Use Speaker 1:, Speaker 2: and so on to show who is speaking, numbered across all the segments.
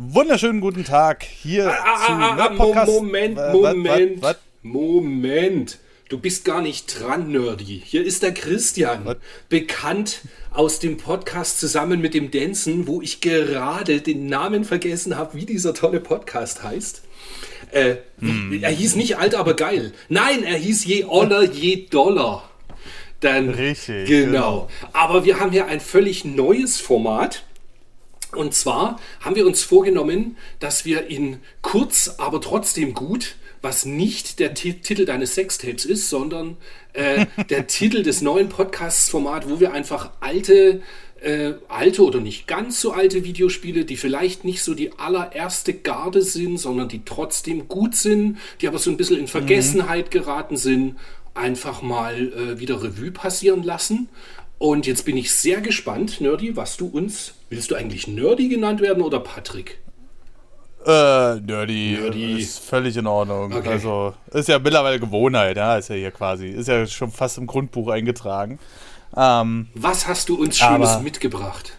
Speaker 1: Wunderschönen guten Tag hier
Speaker 2: ah, ah
Speaker 1: zu
Speaker 2: ah, ah,
Speaker 1: Podcast.
Speaker 2: Moment, Moment,
Speaker 1: wat- wat-
Speaker 2: Moment. Du bist gar nicht dran, Nerdy. Hier ist der Christian,
Speaker 1: Was?
Speaker 2: bekannt aus dem Podcast zusammen mit dem Denson, wo ich gerade den Namen vergessen habe, wie dieser tolle Podcast heißt. Äh,
Speaker 1: Hm.
Speaker 2: Er hieß nicht alt, aber geil. Nein, er hieß je Oller, je Dollar. Dann,
Speaker 1: Richtig,
Speaker 2: Genau. Aber wir haben hier ein völlig neues Format. Und zwar haben wir uns vorgenommen, dass wir in kurz, aber trotzdem gut, was nicht der Ti- Titel deines Sextapes ist, sondern äh, der Titel des neuen Podcasts-Format, wo wir einfach alte, äh, alte oder nicht ganz so alte Videospiele, die vielleicht nicht so die allererste Garde sind, sondern die trotzdem gut sind, die aber so ein bisschen in Vergessenheit geraten sind, einfach mal äh, wieder Revue passieren lassen. Und jetzt bin ich sehr gespannt, Nerdy, was du uns. Willst du eigentlich Nerdy genannt werden oder Patrick?
Speaker 1: Äh, nerdy,
Speaker 2: Nerdy.
Speaker 1: Ist völlig in Ordnung.
Speaker 2: Okay.
Speaker 1: Also, ist ja mittlerweile Gewohnheit, ja, ist ja hier quasi. Ist ja schon fast im Grundbuch eingetragen. Ähm,
Speaker 2: Was hast du uns Schönes
Speaker 1: Aber-
Speaker 2: mitgebracht?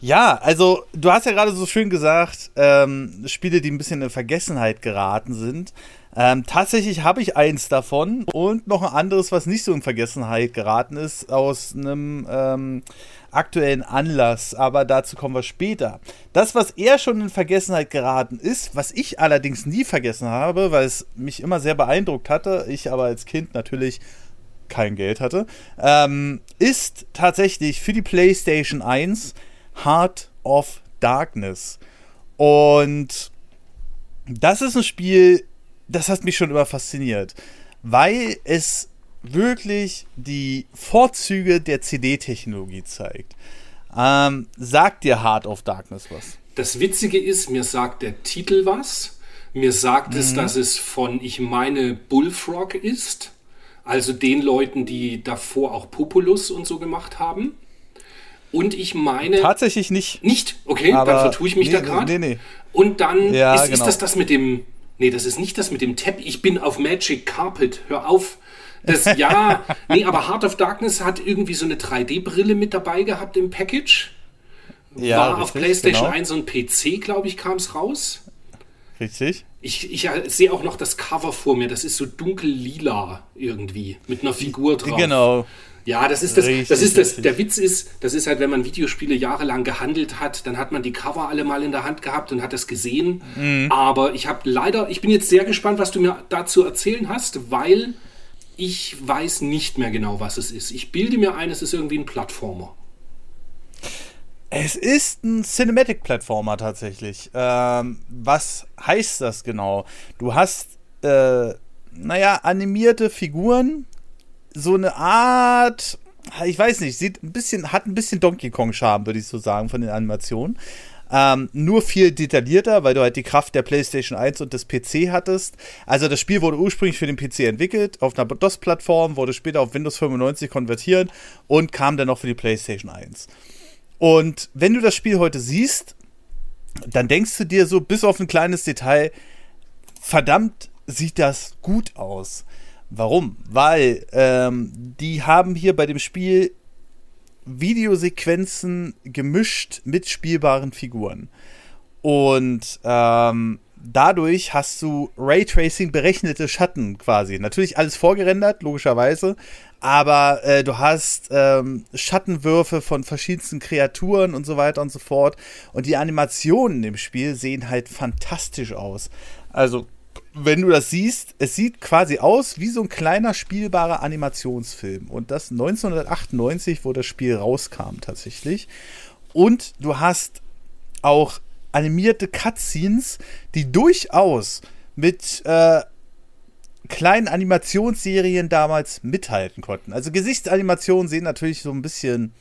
Speaker 1: ja, also, du hast ja gerade so schön gesagt, ähm, Spiele, die ein bisschen in Vergessenheit geraten sind. Ähm, tatsächlich habe ich eins davon und noch ein anderes, was nicht so in Vergessenheit geraten ist, aus einem ähm, aktuellen Anlass, aber dazu kommen wir später. Das, was eher schon in Vergessenheit geraten ist, was ich allerdings nie vergessen habe, weil es mich immer sehr beeindruckt hatte, ich aber als Kind natürlich kein Geld hatte, ähm, ist tatsächlich für die PlayStation 1 Heart of Darkness. Und das ist ein Spiel, das hat mich schon immer fasziniert, weil es wirklich die Vorzüge der CD-Technologie zeigt. Ähm, sagt dir Heart of Darkness was?
Speaker 2: Das Witzige ist, mir sagt der Titel was. Mir sagt
Speaker 1: Mhm.
Speaker 2: es, dass es von, ich meine, Bullfrog ist. Also den Leuten, die davor auch Populus und so gemacht haben. Und ich meine.
Speaker 1: Tatsächlich nicht.
Speaker 2: Nicht? Okay,
Speaker 1: Aber-
Speaker 2: dann vertue ich mich
Speaker 1: nee,
Speaker 2: da gerade.
Speaker 1: nee, nee.
Speaker 2: Und dann
Speaker 1: Ja,
Speaker 2: ist, ist
Speaker 1: genau.
Speaker 2: das das mit dem. Nee, das ist nicht das mit dem Teppich. Ich bin auf Magic Carpet. Hör auf. Das, ja, nee, aber Heart of Darkness hat irgendwie so eine 3D-Brille mit dabei gehabt im Package.
Speaker 1: Ja,
Speaker 2: War auf
Speaker 1: richtig,
Speaker 2: PlayStation
Speaker 1: genau.
Speaker 2: 1 und PC, glaube ich, kam es raus.
Speaker 1: Richtig.
Speaker 2: Ich, ich sehe auch noch das Cover vor mir. Das ist so dunkel lila irgendwie mit einer Figur drauf.
Speaker 1: Genau.
Speaker 2: Ja, das ist das.
Speaker 1: Richtig,
Speaker 2: das ist das.
Speaker 1: richtig.
Speaker 2: Der Witz ist, das ist halt, wenn man Videospiele jahrelang gehandelt hat, dann hat man die Cover alle mal in der Hand gehabt und hat das gesehen.
Speaker 1: Mhm.
Speaker 2: Aber ich habe leider, ich bin jetzt sehr gespannt, was du mir dazu erzählen hast, weil ich weiß nicht mehr genau, was es ist. Ich bilde mir ein, es ist irgendwie ein Plattformer.
Speaker 1: Es ist ein Cinematic-Plattformer tatsächlich. Ähm, was heißt das genau? Du hast, äh, naja, animierte Figuren, so eine Art, ich weiß nicht, sieht ein bisschen, hat ein bisschen Donkey Kong-Charme, würde ich so sagen, von den Animationen. Ähm, nur viel detaillierter, weil du halt die Kraft der PlayStation 1 und des PC hattest. Also das Spiel wurde ursprünglich für den PC entwickelt, auf einer DOS-Plattform, wurde später auf Windows 95 konvertiert und kam dann noch für die PlayStation 1. Und wenn du das Spiel heute siehst, dann denkst du dir so, bis auf ein kleines Detail, verdammt sieht das gut aus. Warum? Weil ähm, die haben hier bei dem Spiel Videosequenzen gemischt mit spielbaren Figuren. Und ähm, dadurch hast du Raytracing berechnete Schatten quasi. Natürlich alles vorgerendert, logischerweise. Aber äh, du hast ähm, Schattenwürfe von verschiedensten Kreaturen und so weiter und so fort. Und die Animationen im Spiel sehen halt fantastisch aus. Also, wenn du das siehst, es sieht quasi aus wie so ein kleiner spielbarer Animationsfilm. Und das 1998, wo das Spiel rauskam tatsächlich. Und du hast auch animierte Cutscenes, die durchaus mit äh, kleinen Animationsserien damals mithalten konnten. Also Gesichtsanimationen sehen natürlich so ein bisschen,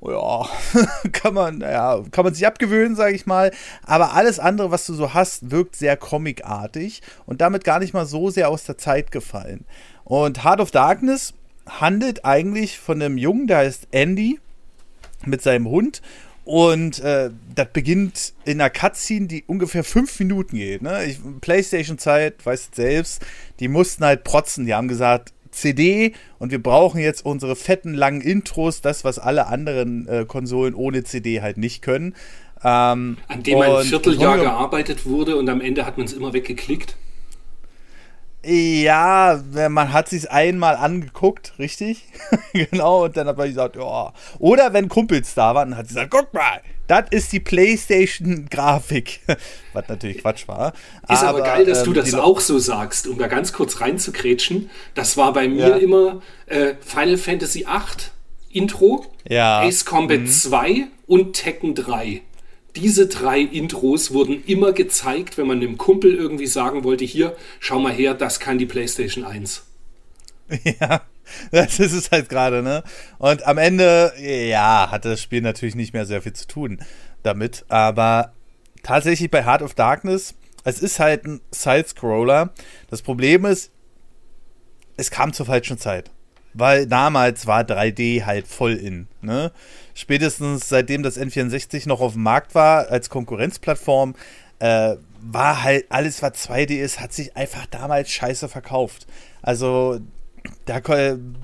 Speaker 1: ja, kann man, ja, kann man sich abgewöhnen, sage ich mal. Aber alles andere, was du so hast, wirkt sehr comicartig und damit gar nicht mal so sehr aus der Zeit gefallen. Und Heart of Darkness handelt eigentlich von einem Jungen, der heißt Andy, mit seinem Hund. Und äh, das beginnt in einer Cutscene, die ungefähr fünf Minuten geht. Ne? Playstation-Zeit, weißt du selbst, die mussten halt protzen. Die haben gesagt, CD und wir brauchen jetzt unsere fetten, langen Intros, das, was alle anderen äh, Konsolen ohne CD halt nicht können.
Speaker 2: Ähm, An dem ein Vierteljahr gearbeitet wurde und am Ende hat man es immer weggeklickt.
Speaker 1: Ja, man hat sich einmal angeguckt, richtig? genau, und dann hat man gesagt, ja. Oder wenn Kumpels da waren, hat sie gesagt, guck mal, das ist die PlayStation-Grafik. Was natürlich Quatsch war.
Speaker 2: Ist aber, aber geil, dass ähm, du das auch so sagst, um da ganz kurz reinzukretschen. Das war bei mir ja. immer äh, Final Fantasy VIII Intro, ja. Ace Combat mhm. 2 und Tekken 3 diese drei Intros wurden immer gezeigt, wenn man einem Kumpel irgendwie sagen wollte, hier, schau mal her, das kann die PlayStation 1.
Speaker 1: Ja, das ist es halt gerade, ne? Und am Ende, ja, hat das Spiel natürlich nicht mehr sehr viel zu tun damit, aber tatsächlich bei Heart of Darkness, es ist halt ein Side-Scroller. Das Problem ist, es kam zur falschen Zeit. Weil damals war 3D halt voll in. Ne? Spätestens seitdem das N64 noch auf dem Markt war, als Konkurrenzplattform, äh, war halt alles, was 2D ist, hat sich einfach damals scheiße verkauft. Also, da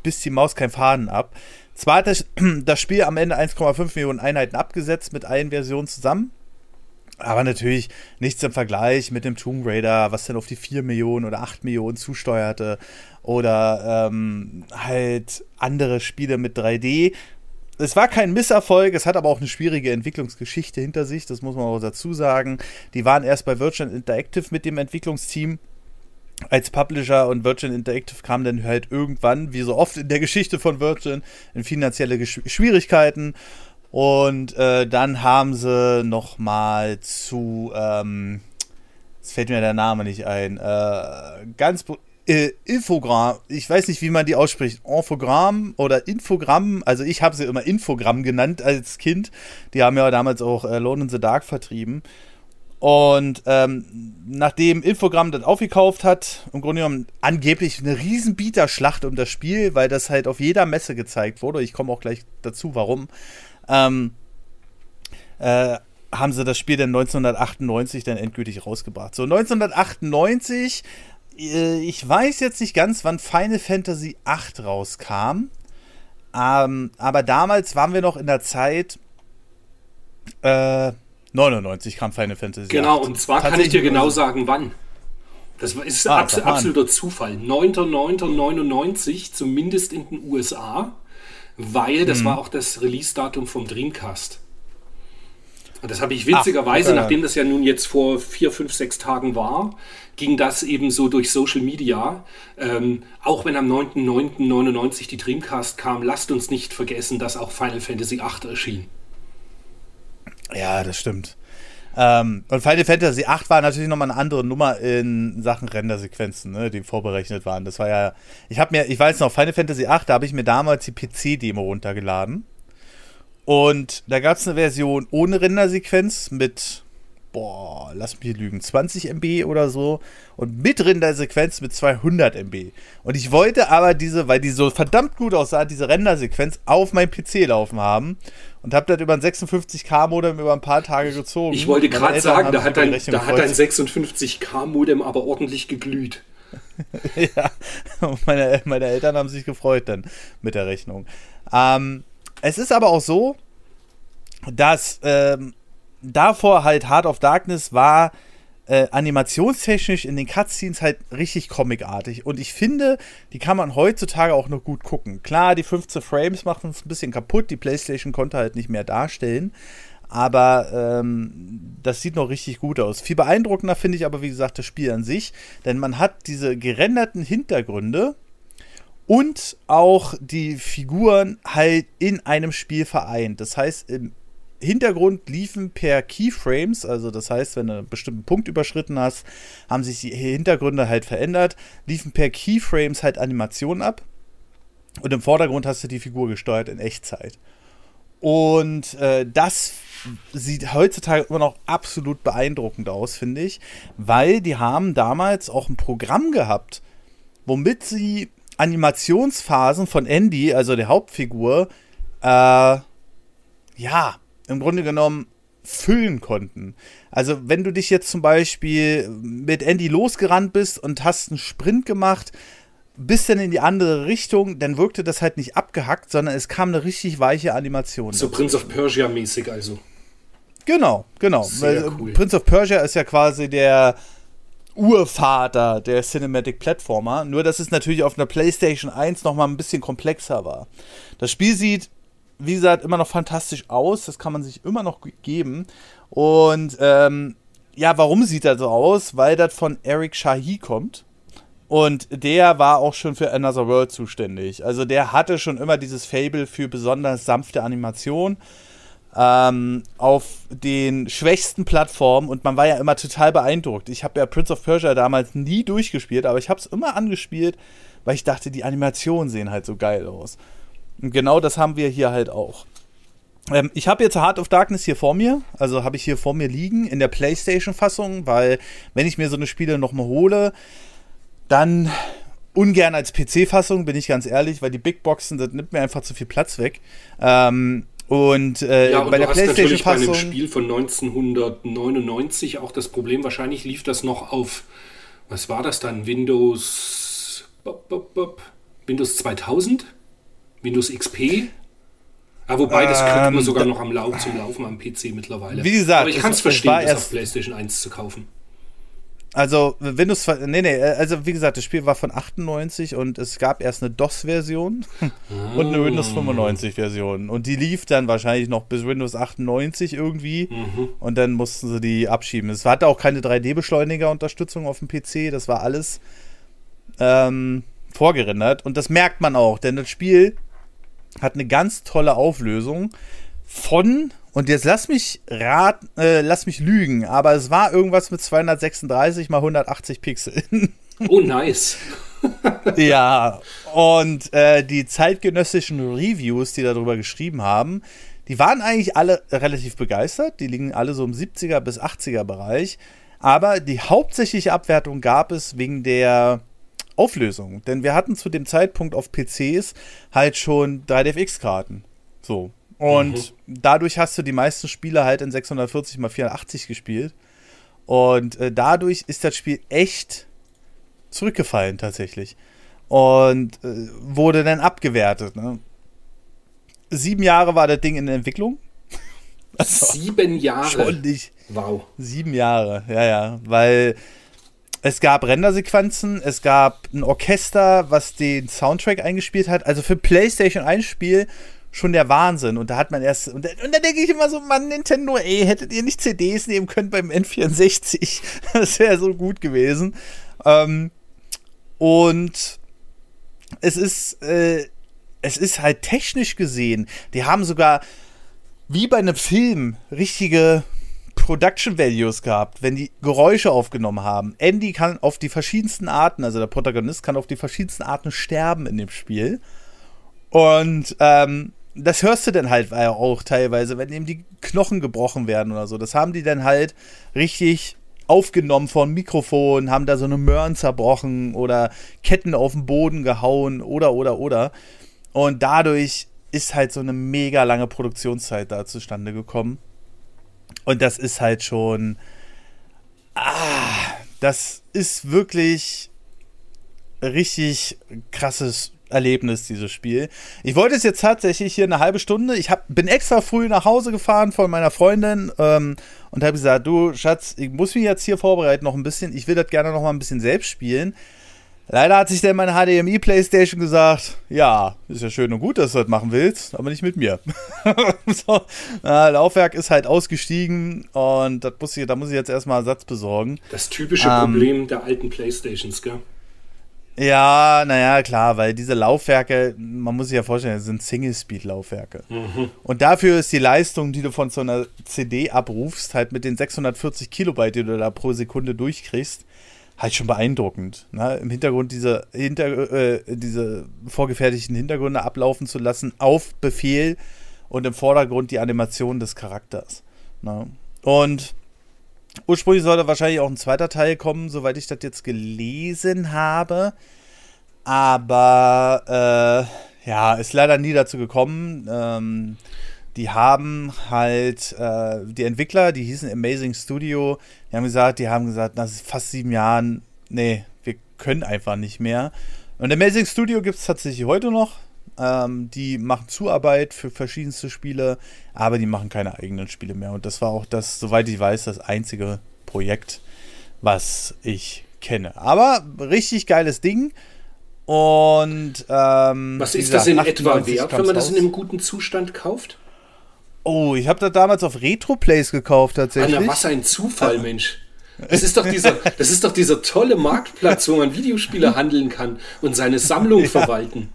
Speaker 1: bis die Maus kein Faden ab. Zwar hat das, das Spiel am Ende 1,5 Millionen Einheiten abgesetzt mit allen Versionen zusammen. Aber natürlich nichts im Vergleich mit dem Tomb Raider, was dann auf die 4 Millionen oder 8 Millionen zusteuerte. Oder ähm, halt andere Spiele mit 3D. Es war kein Misserfolg, es hat aber auch eine schwierige Entwicklungsgeschichte hinter sich, das muss man auch dazu sagen. Die waren erst bei Virgin Interactive mit dem Entwicklungsteam als Publisher und Virgin Interactive kam dann halt irgendwann, wie so oft in der Geschichte von Virgin, in finanzielle Gesch Schwierigkeiten und äh, dann haben sie noch mal zu, ähm, jetzt fällt mir der Name nicht ein, äh, ganz äh, Infogramm, ich weiß nicht, wie man die ausspricht, Infogramm oder Infogramm, also ich habe sie immer Infogramm genannt als Kind. Die haben ja damals auch äh, Lone in the Dark vertrieben. Und ähm, nachdem Infogramm das aufgekauft hat, im Grunde genommen angeblich eine riesen Bieterschlacht um das Spiel, weil das halt auf jeder Messe gezeigt wurde. Ich komme auch gleich dazu, warum ähm, äh, haben sie das Spiel dann 1998 dann endgültig rausgebracht. So, 1998, äh, ich weiß jetzt nicht ganz, wann Final Fantasy VIII rauskam, ähm, aber damals waren wir noch in der Zeit, äh, 99 kam Final Fantasy
Speaker 2: Genau, 8. und zwar kann ich dir genau sagen, wann. Das ist ah, abs absoluter Zufall. 9.9.99, zumindest in den USA weil das mhm. war auch das Release-Datum vom Dreamcast. Und das habe ich witzigerweise, Ach, okay. nachdem das ja nun jetzt vor vier, fünf, sechs Tagen war, ging das eben so durch Social Media. Ähm, auch wenn am 9.9.99 die Dreamcast kam, lasst uns nicht vergessen, dass auch Final Fantasy VIII erschien.
Speaker 1: Ja, das stimmt. Ähm, und Final Fantasy VIII war natürlich nochmal eine andere Nummer in Sachen Rendersequenzen, ne, die vorberechnet waren. Das war ja, ich habe mir, ich weiß noch, Final Fantasy VIII, da habe ich mir damals die PC-Demo runtergeladen. Und da gab es eine Version ohne Rendersequenz mit boah, lass mich lügen, 20 MB oder so und mit Rendersequenz mit 200 MB. Und ich wollte aber diese, weil die so verdammt gut aussah, diese Rendersequenz auf meinem PC laufen haben und habe das über ein 56K-Modem über ein paar Tage gezogen.
Speaker 2: Ich wollte gerade sagen, da hat, dein, da hat dein 56K-Modem aber ordentlich geglüht.
Speaker 1: ja, und meine, meine Eltern haben sich gefreut dann mit der Rechnung. Ähm, es ist aber auch so, dass ähm, davor halt Heart of Darkness war äh, animationstechnisch in den Cutscenes halt richtig comicartig. Und ich finde, die kann man heutzutage auch noch gut gucken. Klar, die 15 Frames machen es ein bisschen kaputt. Die PlayStation konnte halt nicht mehr darstellen. Aber ähm, das sieht noch richtig gut aus. Viel beeindruckender finde ich aber, wie gesagt, das Spiel an sich. Denn man hat diese gerenderten Hintergründe und auch die Figuren halt in einem Spiel vereint. Das heißt, im Hintergrund liefen per Keyframes, also das heißt, wenn du einen bestimmten Punkt überschritten hast, haben sich die Hintergründe halt verändert, liefen per Keyframes halt Animationen ab. Und im Vordergrund hast du die Figur gesteuert in Echtzeit. Und äh, das sieht heutzutage immer noch absolut beeindruckend aus, finde ich, weil die haben damals auch ein Programm gehabt, womit sie Animationsphasen von Andy, also der Hauptfigur, äh, ja, im Grunde genommen füllen konnten. Also wenn du dich jetzt zum Beispiel mit Andy losgerannt bist und hast einen Sprint gemacht, bist dann in die andere Richtung, dann wirkte das halt nicht abgehackt, sondern es kam eine richtig weiche Animation.
Speaker 2: So Prince of Persia mäßig also.
Speaker 1: Genau, genau.
Speaker 2: Sehr cool.
Speaker 1: Prince of Persia ist ja quasi der Urvater der Cinematic Platformer, nur dass es natürlich auf einer PlayStation 1 nochmal ein bisschen komplexer war. Das Spiel sieht, wie gesagt, immer noch fantastisch aus, das kann man sich immer noch geben. Und ähm, ja, warum sieht das so aus? Weil das von Eric Shahi kommt. Und der war auch schon für Another World zuständig. Also der hatte schon immer dieses Fable für besonders sanfte Animation ähm, auf den schwächsten Plattformen und man war ja immer total beeindruckt. Ich habe ja Prince of Persia damals nie durchgespielt, aber ich habe es immer angespielt, weil ich dachte, die Animationen sehen halt so geil aus. Und genau das haben wir hier halt auch. Ähm, ich habe jetzt Heart of Darkness hier vor mir, also habe ich hier vor mir liegen in der PlayStation-Fassung, weil wenn ich mir so eine Spiele nochmal hole, dann ungern als PC-Fassung, bin ich ganz ehrlich, weil die Big Boxen, das nimmt mir einfach zu viel Platz weg. Ähm, und, äh,
Speaker 2: Ja, und
Speaker 1: bei
Speaker 2: du
Speaker 1: der
Speaker 2: hast natürlich bei einem. Spiel von 1999 auch das Problem, wahrscheinlich lief das noch auf, was war das dann, Windows, bop, bop, bop, Windows 2000? Windows XP? Ja, wobei, das
Speaker 1: Ähm,
Speaker 2: man sogar
Speaker 1: da-
Speaker 2: noch am Lau zum Laufen am PC mittlerweile.
Speaker 1: Wie gesagt,
Speaker 2: Aber ich kann es verstehen, das auf PlayStation 1 zu kaufen.
Speaker 1: Also Windows, nee, nee, also wie gesagt, das Spiel war von 98 und es gab erst eine DOS-Version und eine Windows 95-Version. Und die lief dann wahrscheinlich noch bis Windows 98 irgendwie und dann mussten sie die abschieben. Es hatte auch keine 3D-Beschleuniger-Unterstützung auf dem PC, das war alles ähm, vorgerendert und das merkt man auch, denn das Spiel hat eine ganz tolle Auflösung von und jetzt lass mich raten, äh, lass mich lügen, aber es war irgendwas mit 236 mal 180 Pixeln.
Speaker 2: Oh, nice.
Speaker 1: ja, und äh, die zeitgenössischen Reviews, die darüber geschrieben haben, die waren eigentlich alle relativ begeistert. Die liegen alle so im 70er bis 80er Bereich. Aber die hauptsächliche Abwertung gab es wegen der Auflösung. Denn wir hatten zu dem Zeitpunkt auf PCs halt schon 3DFX-Karten. So. Und dadurch hast du die meisten Spiele halt in 640 x 480 gespielt. Und äh, dadurch ist das Spiel echt zurückgefallen tatsächlich. Und äh, wurde dann abgewertet. Ne? Sieben Jahre war das Ding in der Entwicklung.
Speaker 2: Sieben Jahre.
Speaker 1: Schon nicht.
Speaker 2: Wow.
Speaker 1: Sieben Jahre, ja, ja. Weil es gab Rendersequenzen, es gab ein Orchester, was den Soundtrack eingespielt hat. Also für PlayStation 1 Spiel schon der Wahnsinn. Und da hat man erst. Und, da- und da denke ich immer so, Mann, Nintendo, ey, hättet ihr nicht CDs nehmen können beim N64? Das wäre so gut gewesen. Ähm, und es ist, äh, es ist halt technisch gesehen, die haben sogar wie bei einem Film richtige Production Values gehabt, wenn die Geräusche aufgenommen haben. Andy kann auf die verschiedensten Arten, also der Protagonist kann auf die verschiedensten Arten sterben in dem Spiel. Und ähm, das hörst du dann halt auch teilweise, wenn ihm die Knochen gebrochen werden oder so. Das haben die dann halt richtig aufgenommen von Mikrofon, haben da so eine Möhren zerbrochen oder Ketten auf den Boden gehauen oder oder oder. Und dadurch ist halt so eine mega lange Produktionszeit da zustande gekommen. Und das ist halt schon. Ah, das ist wirklich richtig krasses Erlebnis, dieses Spiel. Ich wollte es jetzt tatsächlich hier eine halbe Stunde. Ich hab, bin extra früh nach Hause gefahren von meiner Freundin ähm, und habe gesagt: Du, Schatz, ich muss mich jetzt hier vorbereiten noch ein bisschen. Ich will das gerne noch mal ein bisschen selbst spielen. Leider hat sich dann meine HDMI PlayStation gesagt, ja, ist ja schön und gut, dass du das machen willst, aber nicht mit mir. so, äh, Laufwerk ist halt ausgestiegen und das muss ich, da muss ich jetzt erstmal Ersatz besorgen.
Speaker 2: Das typische
Speaker 1: Ähm.
Speaker 2: Problem der alten Playstations, gell?
Speaker 1: Ja, naja, klar, weil diese Laufwerke, man muss sich ja vorstellen, das sind Single-Speed-Laufwerke. Und dafür ist die Leistung, die du von so einer CD abrufst, halt mit den 640 Kilobyte, die du da pro Sekunde durchkriegst, halt schon beeindruckend. Ne? Im Hintergrund diese, hinter, äh, diese vorgefertigten Hintergründe ablaufen zu lassen, auf Befehl und im Vordergrund die Animation des Charakters. Ne? Und ursprünglich sollte wahrscheinlich auch ein zweiter Teil kommen, soweit ich das jetzt gelesen habe. Aber äh, ja, ist leider nie dazu gekommen. Ähm, die haben halt äh, die Entwickler, die hießen Amazing Studio, die haben gesagt, die haben gesagt, nach fast sieben Jahren, nee, wir können einfach nicht mehr. Und Amazing Studio gibt es tatsächlich heute noch. Ähm, die machen Zuarbeit für verschiedenste Spiele, aber die machen keine eigenen Spiele mehr. Und das war auch das, soweit ich weiß, das einzige Projekt, was ich kenne. Aber richtig geiles Ding. Und ähm,
Speaker 2: was ist das in etwa wert, wenn man das in einem guten Zustand kauft?
Speaker 1: Oh, ich habe das damals auf Retroplays gekauft tatsächlich.
Speaker 2: Alter, was ein Zufall, Mensch. Das ist doch dieser, das ist doch dieser tolle Marktplatz, wo man Videospiele handeln kann und seine Sammlung ja. verwalten.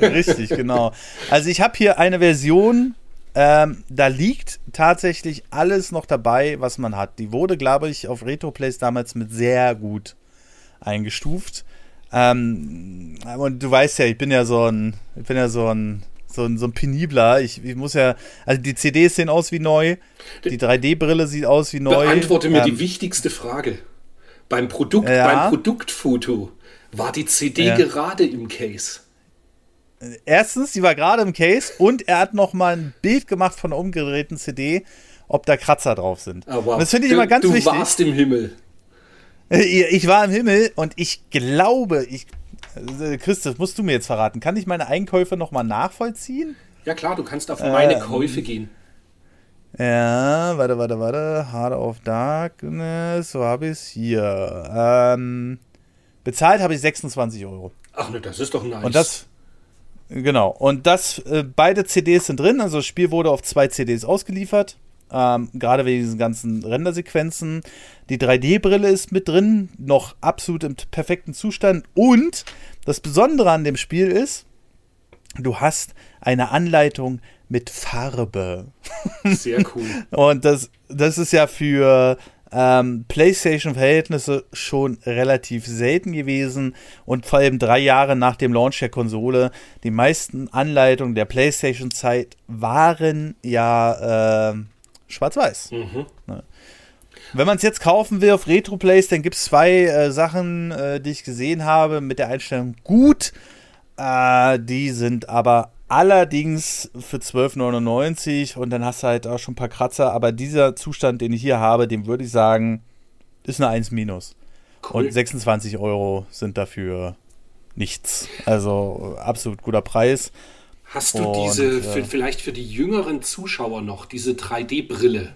Speaker 1: Richtig, genau. Also ich habe hier eine Version, ähm, da liegt tatsächlich alles noch dabei, was man hat. Die wurde, glaube ich, auf Retroplays damals mit sehr gut eingestuft. Ähm, und du weißt ja, ich bin ja so ein, ich bin ja so ein so ein, so ein penibler. Ich, ich muss ja, also die CDs sehen aus wie neu, die 3D-Brille sieht aus wie neu.
Speaker 2: Beantworte mir ähm, die wichtigste Frage. Beim Produkt, ja. beim Produktfoto war die CD ja. gerade im Case.
Speaker 1: Erstens, sie war gerade im Case und er hat noch mal ein Bild gemacht von der umgedrehten CD, ob da Kratzer drauf sind.
Speaker 2: Oh, wow. Das finde ich immer ganz du wichtig. Du warst im Himmel.
Speaker 1: Ich war im Himmel und ich glaube, ich Christoph, musst du mir jetzt verraten. Kann ich meine Einkäufe nochmal nachvollziehen?
Speaker 2: Ja klar, du kannst auf meine ähm, Käufe gehen.
Speaker 1: Ja, warte, warte, warte. Hard of Darkness, so habe ich es hier. Ähm, bezahlt habe ich 26 Euro.
Speaker 2: Ach ne, das ist doch nice.
Speaker 1: Und das, genau. Und das, äh, beide CDs sind drin. Also das Spiel wurde auf zwei CDs ausgeliefert. Ähm, Gerade wegen diesen ganzen Rendersequenzen. Die 3D-Brille ist mit drin, noch absolut im perfekten Zustand. Und das Besondere an dem Spiel ist, du hast eine Anleitung mit Farbe.
Speaker 2: Sehr cool.
Speaker 1: Und das, das ist ja für ähm, PlayStation-Verhältnisse schon relativ selten gewesen und vor allem drei Jahre nach dem Launch der Konsole. Die meisten Anleitungen der PlayStation-Zeit waren ja äh, schwarz-weiß. Mhm. Ne? Wenn man es jetzt kaufen will auf Retroplays, dann gibt es zwei äh, Sachen, äh, die ich gesehen habe mit der Einstellung gut. Äh, die sind aber allerdings für 12,99 und dann hast du halt auch schon ein paar Kratzer. Aber dieser Zustand, den ich hier habe, dem würde ich sagen, ist eine 1 minus. Cool. Und 26 Euro sind dafür nichts. Also absolut guter Preis.
Speaker 2: Hast du und, diese, für, vielleicht für die jüngeren Zuschauer noch, diese 3D-Brille?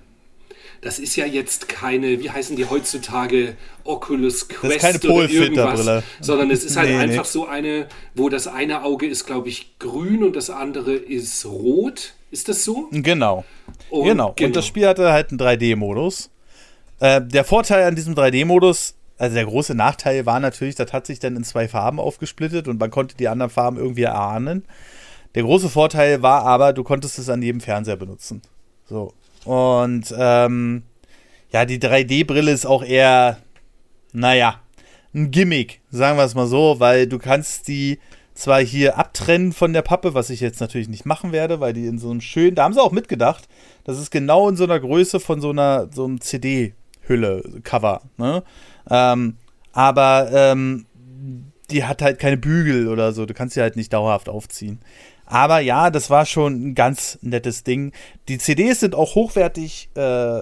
Speaker 2: Das ist ja jetzt keine, wie heißen die heutzutage, Oculus Quest
Speaker 1: das ist keine oder irgendwas,
Speaker 2: sondern es ist halt nee, einfach nee. so eine, wo das eine Auge ist, glaube ich, grün und das andere ist rot. Ist das so?
Speaker 1: Genau. Und, genau. genau. Und das Spiel hatte halt einen 3D-Modus. Äh, der Vorteil an diesem 3D-Modus also der große Nachteil war natürlich, das hat sich dann in zwei Farben aufgesplittet und man konnte die anderen Farben irgendwie erahnen. Der große Vorteil war aber, du konntest es an jedem Fernseher benutzen. So. Und ähm, ja, die 3D-Brille ist auch eher, naja, ein Gimmick, sagen wir es mal so, weil du kannst die zwar hier abtrennen von der Pappe, was ich jetzt natürlich nicht machen werde, weil die in so einem schönen, da haben sie auch mitgedacht, das ist genau in so einer Größe von so einer, so einem CD-Hülle, Cover, ne? Ähm, aber ähm, die hat halt keine Bügel oder so, du kannst sie halt nicht dauerhaft aufziehen. Aber ja, das war schon ein ganz nettes Ding. Die CDs sind auch hochwertig äh,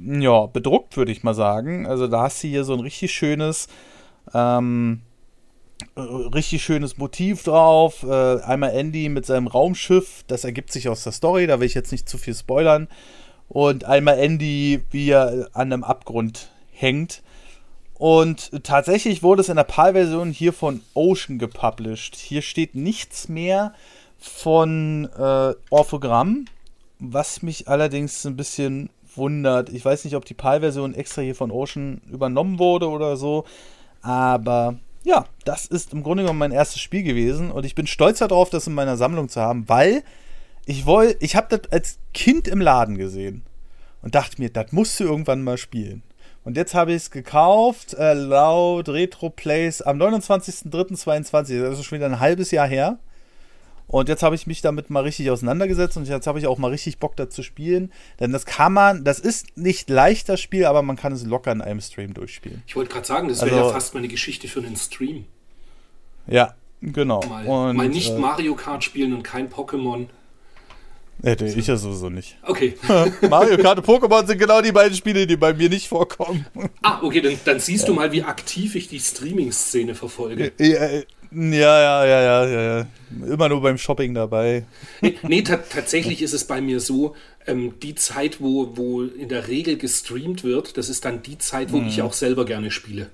Speaker 1: ja, bedruckt, würde ich mal sagen. Also da hast du hier so ein richtig schönes, ähm, richtig schönes Motiv drauf. Äh, einmal Andy mit seinem Raumschiff, das ergibt sich aus der Story, da will ich jetzt nicht zu viel spoilern. Und einmal Andy, wie er an einem Abgrund hängt. Und tatsächlich wurde es in der PAL-Version hier von Ocean gepublished. Hier steht nichts mehr von äh, Orphogramm, was mich allerdings ein bisschen wundert. Ich weiß nicht, ob die PAL-Version extra hier von Ocean übernommen wurde oder so, aber ja, das ist im Grunde genommen mein erstes Spiel gewesen und ich bin stolz darauf, das in meiner Sammlung zu haben, weil ich wollte, ich habe das als Kind im Laden gesehen und dachte mir, das musst du irgendwann mal spielen. Und jetzt habe ich es gekauft, äh, laut Retro Plays am 29.03.22, das ist schon wieder ein halbes Jahr her. Und jetzt habe ich mich damit mal richtig auseinandergesetzt und jetzt habe ich auch mal richtig Bock dazu spielen. Denn das kann man, das ist nicht leicht das Spiel, aber man kann es locker in einem Stream durchspielen.
Speaker 2: Ich wollte gerade sagen, das wäre also, ja fast mal eine Geschichte für einen Stream.
Speaker 1: Ja, genau.
Speaker 2: Mal, und, mal nicht äh, Mario Kart spielen und kein Pokémon.
Speaker 1: Hätte ich ja sowieso nicht.
Speaker 2: Okay.
Speaker 1: Mario Kart und Pokémon sind genau die beiden Spiele, die bei mir nicht vorkommen.
Speaker 2: Ah, okay, dann, dann siehst ja. du mal, wie aktiv ich die Streaming-Szene verfolge.
Speaker 1: Ja, Ja, ja, ja, ja, ja. Immer nur beim Shopping dabei.
Speaker 2: Nee, nee ta tatsächlich ist es bei mir so, ähm, die Zeit, wo, wo in der Regel gestreamt wird, das ist dann die Zeit, wo mhm. ich auch selber gerne spiele.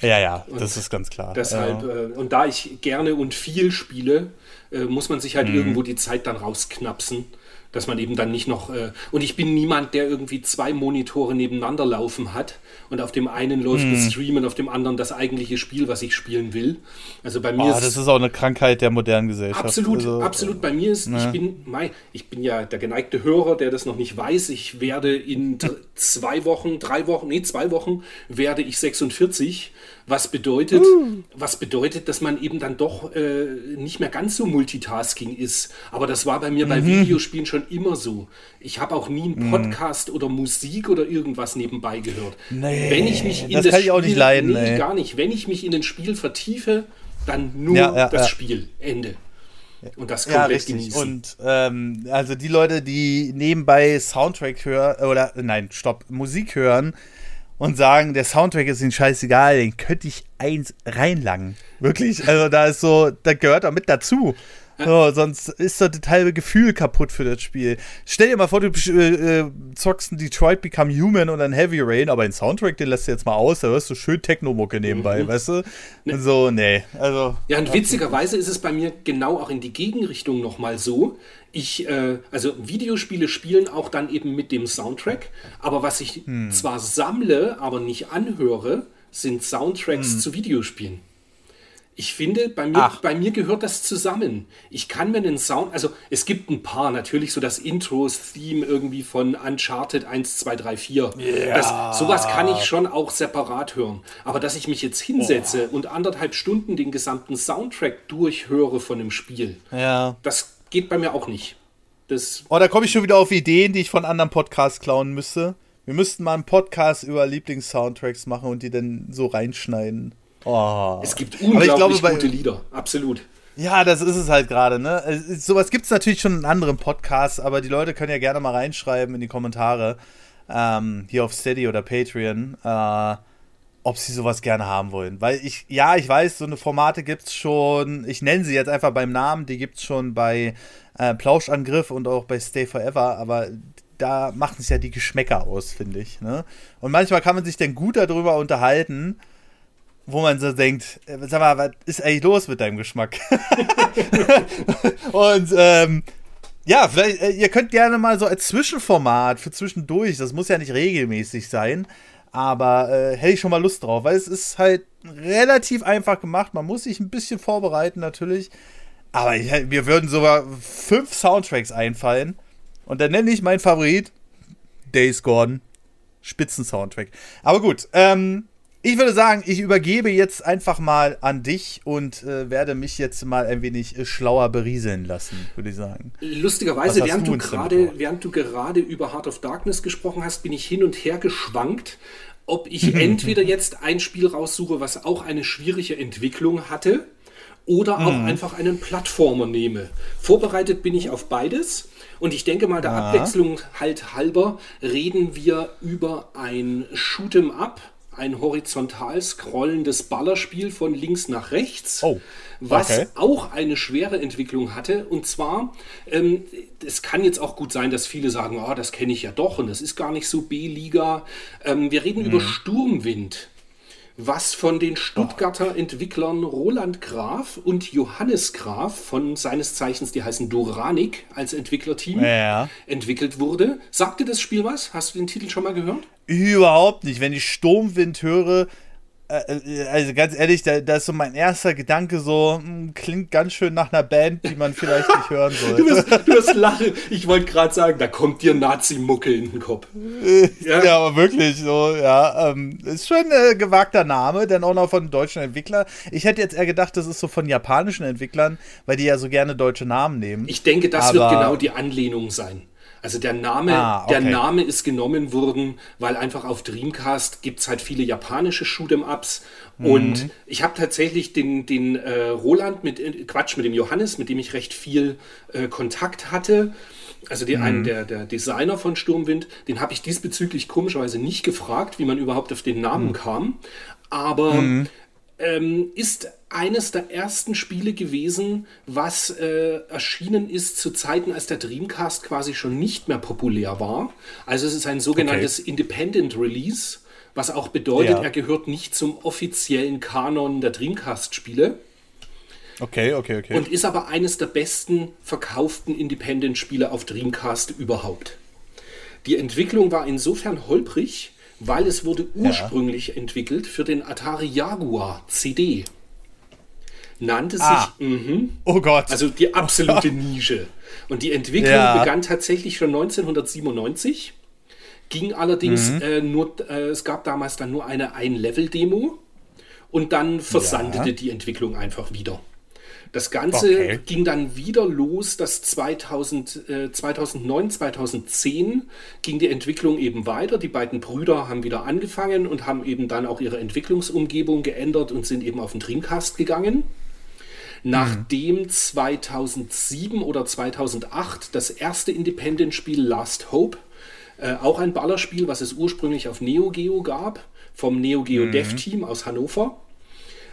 Speaker 1: Ja, ja, und das ist ganz klar.
Speaker 2: Deshalb, ja. äh, und da ich gerne und viel spiele, äh, muss man sich halt mhm. irgendwo die Zeit dann rausknapsen dass man eben dann nicht noch. Äh, und ich bin niemand, der irgendwie zwei Monitore nebeneinander laufen hat und auf dem einen läuft hm. ein Stream und auf dem anderen das eigentliche Spiel, was ich spielen will. Also bei mir oh,
Speaker 1: ist. Das ist auch eine Krankheit der modernen Gesellschaft.
Speaker 2: Absolut, also, absolut. Bei mir ist, ne. ich bin, mein, ich bin ja der geneigte Hörer, der das noch nicht weiß. Ich werde in zwei Wochen, drei Wochen, nee, zwei Wochen werde ich 46 was bedeutet, uh. was bedeutet, dass man eben dann doch äh, nicht mehr ganz so Multitasking ist. Aber das war bei mir mhm. bei Videospielen schon immer so. Ich habe auch nie einen mhm. Podcast mhm. oder Musik oder irgendwas nebenbei gehört.
Speaker 1: Nee,
Speaker 2: wenn ich mich in
Speaker 1: das, das kann Spiel, ich auch nicht leiden.
Speaker 2: Nee, nee, gar nicht. Wenn ich mich in ein Spiel vertiefe, dann nur ja, ja, das ja. Spiel. Ende. Und das komplett ja, richtig. genießen.
Speaker 1: Und ähm, also die Leute, die nebenbei Soundtrack hören, oder nein, stopp, Musik hören, und sagen, der Soundtrack ist ihnen scheißegal, den könnte ich eins reinlangen. Wirklich. Also da ist so, da gehört er mit dazu. So, sonst ist das halbe Gefühl kaputt für das Spiel. Stell dir mal vor, du äh, äh, zockst ein Detroit Become Human und ein Heavy Rain, aber den Soundtrack, den lässt du jetzt mal aus, da hörst du schön Techno-Mucke nebenbei, mhm. weißt du? Ne. Und so, nee. Also,
Speaker 2: ja, und witzigerweise ist es bei mir genau auch in die Gegenrichtung nochmal so. Ich, äh, also Videospiele spielen auch dann eben mit dem Soundtrack, aber was ich hm. zwar sammle, aber nicht anhöre, sind Soundtracks hm. zu Videospielen. Ich finde, bei mir, bei mir gehört das zusammen. Ich kann mir einen Sound, also es gibt ein paar, natürlich so das Intros-Theme irgendwie von Uncharted 1, 2, 3, 4. Yeah. Das, sowas kann ich schon auch separat hören. Aber dass ich mich jetzt hinsetze oh. und anderthalb Stunden den gesamten Soundtrack durchhöre von einem Spiel,
Speaker 1: ja.
Speaker 2: das geht bei mir auch nicht. Das
Speaker 1: oh, da komme ich schon wieder auf Ideen, die ich von anderen Podcasts klauen müsste. Wir müssten mal einen Podcast über Lieblings-Soundtracks machen und die dann so reinschneiden.
Speaker 2: Oh. Es gibt unglaublich glaube, bei, gute Lieder, absolut.
Speaker 1: Ja, das ist es halt gerade, ne? Sowas gibt es natürlich schon in anderen Podcasts, aber die Leute können ja gerne mal reinschreiben in die Kommentare, ähm, hier auf Steady oder Patreon, äh, ob sie sowas gerne haben wollen. Weil ich, ja, ich weiß, so eine Formate gibt es schon, ich nenne sie jetzt einfach beim Namen, die gibt es schon bei äh, Plauschangriff und auch bei Stay Forever, aber da machen es ja die Geschmäcker aus, finde ich. Ne? Und manchmal kann man sich dann gut darüber unterhalten, wo man so denkt, äh, sag mal, was ist eigentlich los mit deinem Geschmack? und ähm, ja, vielleicht, äh, ihr könnt gerne mal so als Zwischenformat für zwischendurch, das muss ja nicht regelmäßig sein, aber äh, hätte ich schon mal Lust drauf, weil es ist halt relativ einfach gemacht. Man muss sich ein bisschen vorbereiten natürlich. Aber ich, mir würden sogar fünf Soundtracks einfallen. Und dann nenne ich meinen Favorit Days Gone. Spitzen-Soundtrack. Aber gut, ähm, ich würde sagen, ich übergebe jetzt einfach mal an dich und äh, werde mich jetzt mal ein wenig äh, schlauer berieseln lassen, würde ich sagen.
Speaker 2: Lustigerweise, während du, grade, während du gerade über Heart of Darkness gesprochen hast, bin ich hin und her geschwankt, ob ich entweder jetzt ein Spiel raussuche, was auch eine schwierige Entwicklung hatte, oder auch mhm. einfach einen Plattformer nehme. Vorbereitet bin ich auf beides. Und ich denke mal, der ja. Abwechslung halt halber reden wir über ein Shoot'em Up ein horizontal scrollendes Ballerspiel von links nach rechts,
Speaker 1: oh, okay.
Speaker 2: was auch eine schwere Entwicklung hatte. Und zwar, ähm, es kann jetzt auch gut sein, dass viele sagen, oh, das kenne ich ja doch und das ist gar nicht so B-Liga. Ähm, wir reden hm. über Sturmwind was von den Stuttgarter Entwicklern Roland Graf und Johannes Graf von seines Zeichens, die heißen Duranik als Entwicklerteam,
Speaker 1: ja.
Speaker 2: entwickelt wurde. Sagt dir das Spiel was? Hast du den Titel schon mal gehört?
Speaker 1: Überhaupt nicht. Wenn ich Sturmwind höre, also ganz ehrlich, da, da, ist so mein erster Gedanke so, mh, hm, klingt ganz schön nach einer Band, die man vielleicht nicht hören soll.
Speaker 2: Du wirst, du wirst lachen. Ich wollte gerade sagen, da kommt dir Nazi-Mucke in den Kopf.
Speaker 1: Ja. ja, aber wirklich so, ja. Ähm, ist schon ein gewagter Name, denn auch noch von deutschen Entwicklern. Ich hätte jetzt eher gedacht, das ist so von japanischen Entwicklern, weil die ja so gerne deutsche Namen nehmen.
Speaker 2: Ich denke, das aber wird genau die Anlehnung sein. Also der Name, ah, okay. der Name ist genommen worden, weil einfach auf Dreamcast gibt es halt viele japanische Shoot'em-Ups. Mhm. Und ich habe tatsächlich den, den äh, Roland mit, äh, Quatsch, mit dem Johannes, mit dem ich recht viel äh, Kontakt hatte. Also die, mhm. einen der, der Designer von Sturmwind, den habe ich diesbezüglich komischerweise nicht gefragt, wie man überhaupt auf den Namen mhm. kam. Aber mhm. ähm, ist eines der ersten Spiele gewesen, was äh, erschienen ist zu Zeiten, als der Dreamcast quasi schon nicht mehr populär war. Also es ist ein sogenanntes okay. Independent Release, was auch bedeutet, ja. er gehört nicht zum offiziellen Kanon der Dreamcast-Spiele.
Speaker 1: Okay, okay, okay.
Speaker 2: Und ist aber eines der besten verkauften Independent-Spiele auf Dreamcast überhaupt. Die Entwicklung war insofern holprig, weil es wurde ursprünglich ja. entwickelt für den Atari Jaguar CD nannte sich. Ah.
Speaker 1: Mh, oh Gott.
Speaker 2: Also die absolute Nische. Und die Entwicklung ja. begann tatsächlich schon 1997. Ging allerdings mhm. äh, nur, äh, es gab damals dann nur eine Ein-Level-Demo und dann versandete ja. die Entwicklung einfach wieder. Das Ganze okay. ging dann wieder los, dass 2000, äh, 2009, 2010 ging die Entwicklung eben weiter. Die beiden Brüder haben wieder angefangen und haben eben dann auch ihre Entwicklungsumgebung geändert und sind eben auf den Dreamcast gegangen. Nachdem 2007 oder 2008 das erste Independent-Spiel Last Hope, äh, auch ein Ballerspiel, was es ursprünglich auf Neo Geo gab, vom Neo Geo mhm. Dev Team aus Hannover.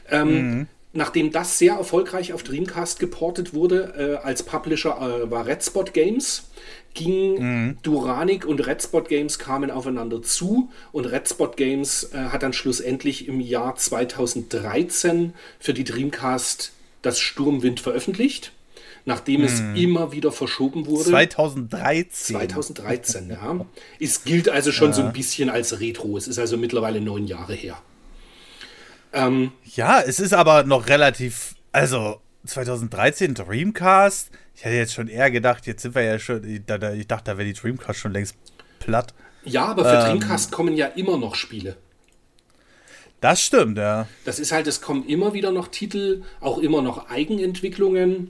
Speaker 2: Ähm, mhm. Nachdem das sehr erfolgreich auf Dreamcast geportet wurde, äh, als Publisher äh, war Red Spot Games, ging mhm. Duranic und Red Spot Games kamen aufeinander zu und Red Spot Games äh, hat dann schlussendlich im Jahr 2013 für die Dreamcast das Sturmwind veröffentlicht, nachdem hm. es immer wieder verschoben wurde.
Speaker 1: 2013.
Speaker 2: 2013, ja. Es gilt also schon ja. so ein bisschen als Retro. Es ist also mittlerweile neun Jahre her.
Speaker 1: Ähm, ja, es ist aber noch relativ, also 2013 Dreamcast. Ich hätte jetzt schon eher gedacht, jetzt sind wir ja schon, ich dachte, da wäre die Dreamcast schon längst platt.
Speaker 2: Ja, aber für ähm, Dreamcast kommen ja immer noch Spiele.
Speaker 1: Das stimmt, ja.
Speaker 2: Das ist halt, es kommen immer wieder noch Titel, auch immer noch Eigenentwicklungen.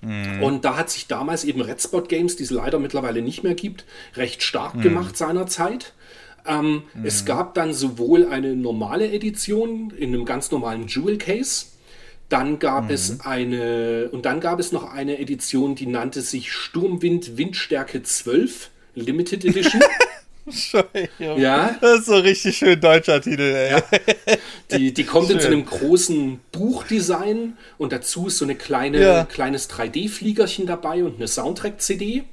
Speaker 2: Mhm. Und da hat sich damals eben Red Spot Games, die es leider mittlerweile nicht mehr gibt, recht stark mhm. gemacht seinerzeit. Ähm, mhm. Es gab dann sowohl eine normale Edition in einem ganz normalen Jewel Case, dann gab mhm. es eine, und dann gab es noch eine Edition, die nannte sich Sturmwind Windstärke 12 Limited Edition.
Speaker 1: ja. Das ist so ein richtig schön deutscher Titel, ey. Ja.
Speaker 2: Die, die kommt schön. in so einem großen Buchdesign und dazu ist so eine kleine, ja. kleines 3D-Fliegerchen dabei und eine Soundtrack-CD.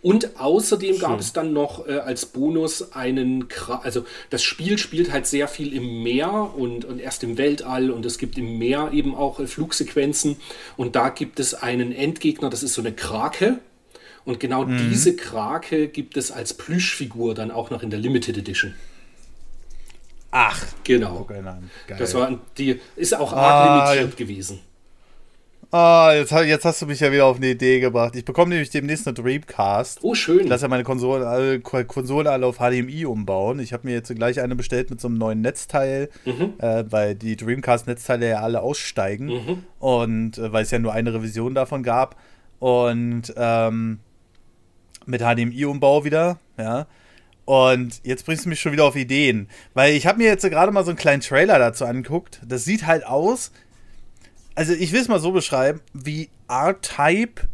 Speaker 2: Und außerdem Schön. gab es dann noch äh, als Bonus einen, Kra also das Spiel spielt halt sehr viel im Meer und, und erst im Weltall und es gibt im Meer eben auch äh, Flugsequenzen und da gibt es einen Endgegner, das ist so eine Krake und genau mhm. diese Krake gibt es als Plüschfigur dann auch noch in der Limited Edition.
Speaker 1: Ach,
Speaker 2: genau. Okay, das war die ist auch ah, arg limitiert ja. gewesen.
Speaker 1: Ah, jetzt, jetzt, hast du mich ja wieder auf eine Idee gebracht. Ich bekomme nämlich demnächst eine Dreamcast.
Speaker 2: Oh, schön.
Speaker 1: Ich lasse ja meine Konsole alle, alle auf HDMI umbauen. Ich habe mir jetzt gleich eine bestellt mit so einem neuen Netzteil, mhm. äh, weil die Dreamcast-Netzteile ja alle aussteigen. Mhm. Und äh, weil es ja nur eine Revision davon gab. Und ähm, mit HDMI-Umbau wieder, ja. Und jetzt bringst du mich schon wieder auf Ideen. Weil ich habe mir jetzt gerade mal so einen kleinen Trailer dazu angeguckt. Das sieht halt aus. Also ich will es mal so beschreiben, wie R-Type,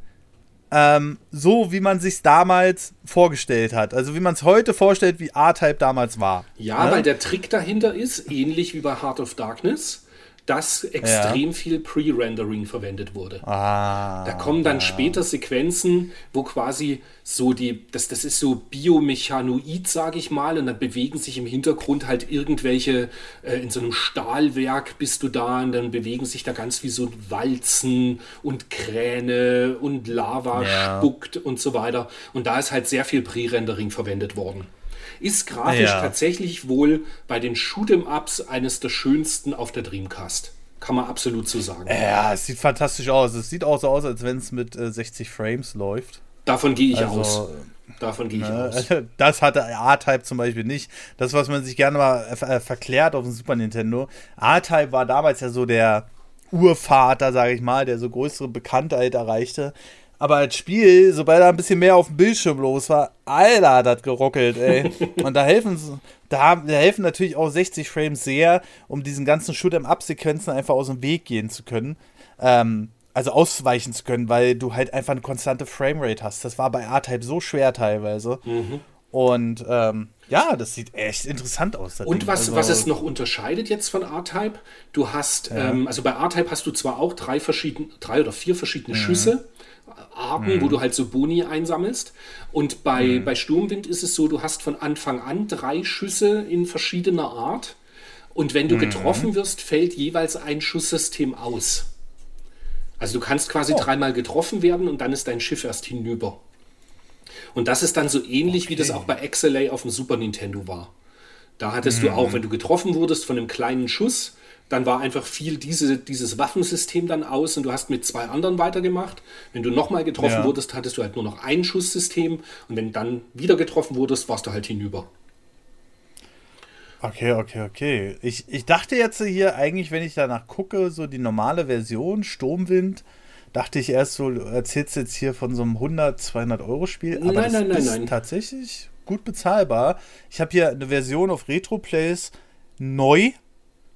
Speaker 1: ähm, so wie man sich damals vorgestellt hat. Also wie man es heute vorstellt, wie R-Type damals war.
Speaker 2: Ja, ne? weil der Trick dahinter ist, ähnlich wie bei Heart of Darkness, dass extrem ja. viel Pre-Rendering verwendet wurde.
Speaker 1: Ah,
Speaker 2: da kommen dann ja. später Sequenzen, wo quasi so die, das, das ist so biomechanoid, sage ich mal, und dann bewegen sich im Hintergrund halt irgendwelche, äh, in so einem Stahlwerk bist du da und dann bewegen sich da ganz wie so Walzen und Kräne und Lava ja. spuckt und so weiter. Und da ist halt sehr viel Pre-Rendering verwendet worden. Ist grafisch ja. tatsächlich wohl bei den Shoot'em-Ups eines der schönsten auf der Dreamcast. Kann man absolut so sagen.
Speaker 1: Ja, es sieht fantastisch aus. Es sieht auch so aus, als wenn es mit äh, 60 Frames läuft.
Speaker 2: Davon gehe ich also, aus. Davon gehe ich ne, aus.
Speaker 1: Das hatte A-Type zum Beispiel nicht. Das, was man sich gerne mal äh, verklärt auf dem Super Nintendo. A-Type war damals ja so der Urvater, sage ich mal, der so größere Bekanntheit erreichte. Aber als Spiel, sobald da ein bisschen mehr auf dem Bildschirm los war, Alter, hat das geruckelt, ey. Und da helfen, da, da helfen natürlich auch 60 Frames sehr, um diesen ganzen Shoot'em-Up-Sequenzen einfach aus dem Weg gehen zu können. Ähm, also ausweichen zu können, weil du halt einfach eine konstante Framerate hast. Das war bei R-Type so schwer teilweise. Mhm. Und ähm, ja, das sieht echt interessant aus.
Speaker 2: Und was, also, was es noch unterscheidet jetzt von R-Type, du hast, ja. ähm, also bei R-Type hast du zwar auch drei verschiedene, drei oder vier verschiedene mhm. Schüsse, Arten, mhm. wo du halt so Boni einsammelst. Und bei, mhm. bei Sturmwind ist es so, du hast von Anfang an drei Schüsse in verschiedener Art. Und wenn du mhm. getroffen wirst, fällt jeweils ein Schusssystem aus. Also du kannst quasi oh. dreimal getroffen werden und dann ist dein Schiff erst hinüber. Und das ist dann so ähnlich, okay. wie das auch bei XLA auf dem Super Nintendo war. Da hattest mhm. du auch, wenn du getroffen wurdest von einem kleinen Schuss, dann war einfach viel diese, dieses Waffensystem dann aus und du hast mit zwei anderen weitergemacht. Wenn du nochmal getroffen ja. wurdest, hattest du halt nur noch ein Schusssystem und wenn dann wieder getroffen wurdest, warst du halt hinüber.
Speaker 1: Okay, okay, okay. Ich, ich dachte jetzt hier eigentlich, wenn ich danach gucke, so die normale Version, Sturmwind, dachte ich erst so, du erzählst jetzt hier von so einem 100, 200 Euro Spiel. Aber nein, das nein, nein, ist nein. tatsächlich gut bezahlbar. Ich habe hier eine Version auf Retroplays neu,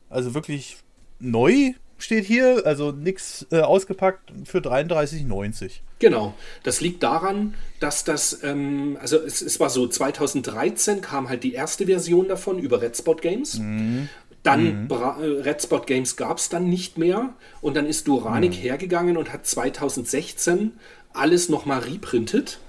Speaker 1: also wirklich neu steht hier, also nichts äh, ausgepackt für 33,90.
Speaker 2: Genau, das liegt daran, dass das, ähm, also es, es, war so, 2013 kam halt die erste Version davon über Red Spot Games. Mhm. Dann mhm. Äh, Red Spot Games gab es dann nicht mehr und dann ist Duranik mhm. hergegangen und hat 2016 alles nochmal reprintet,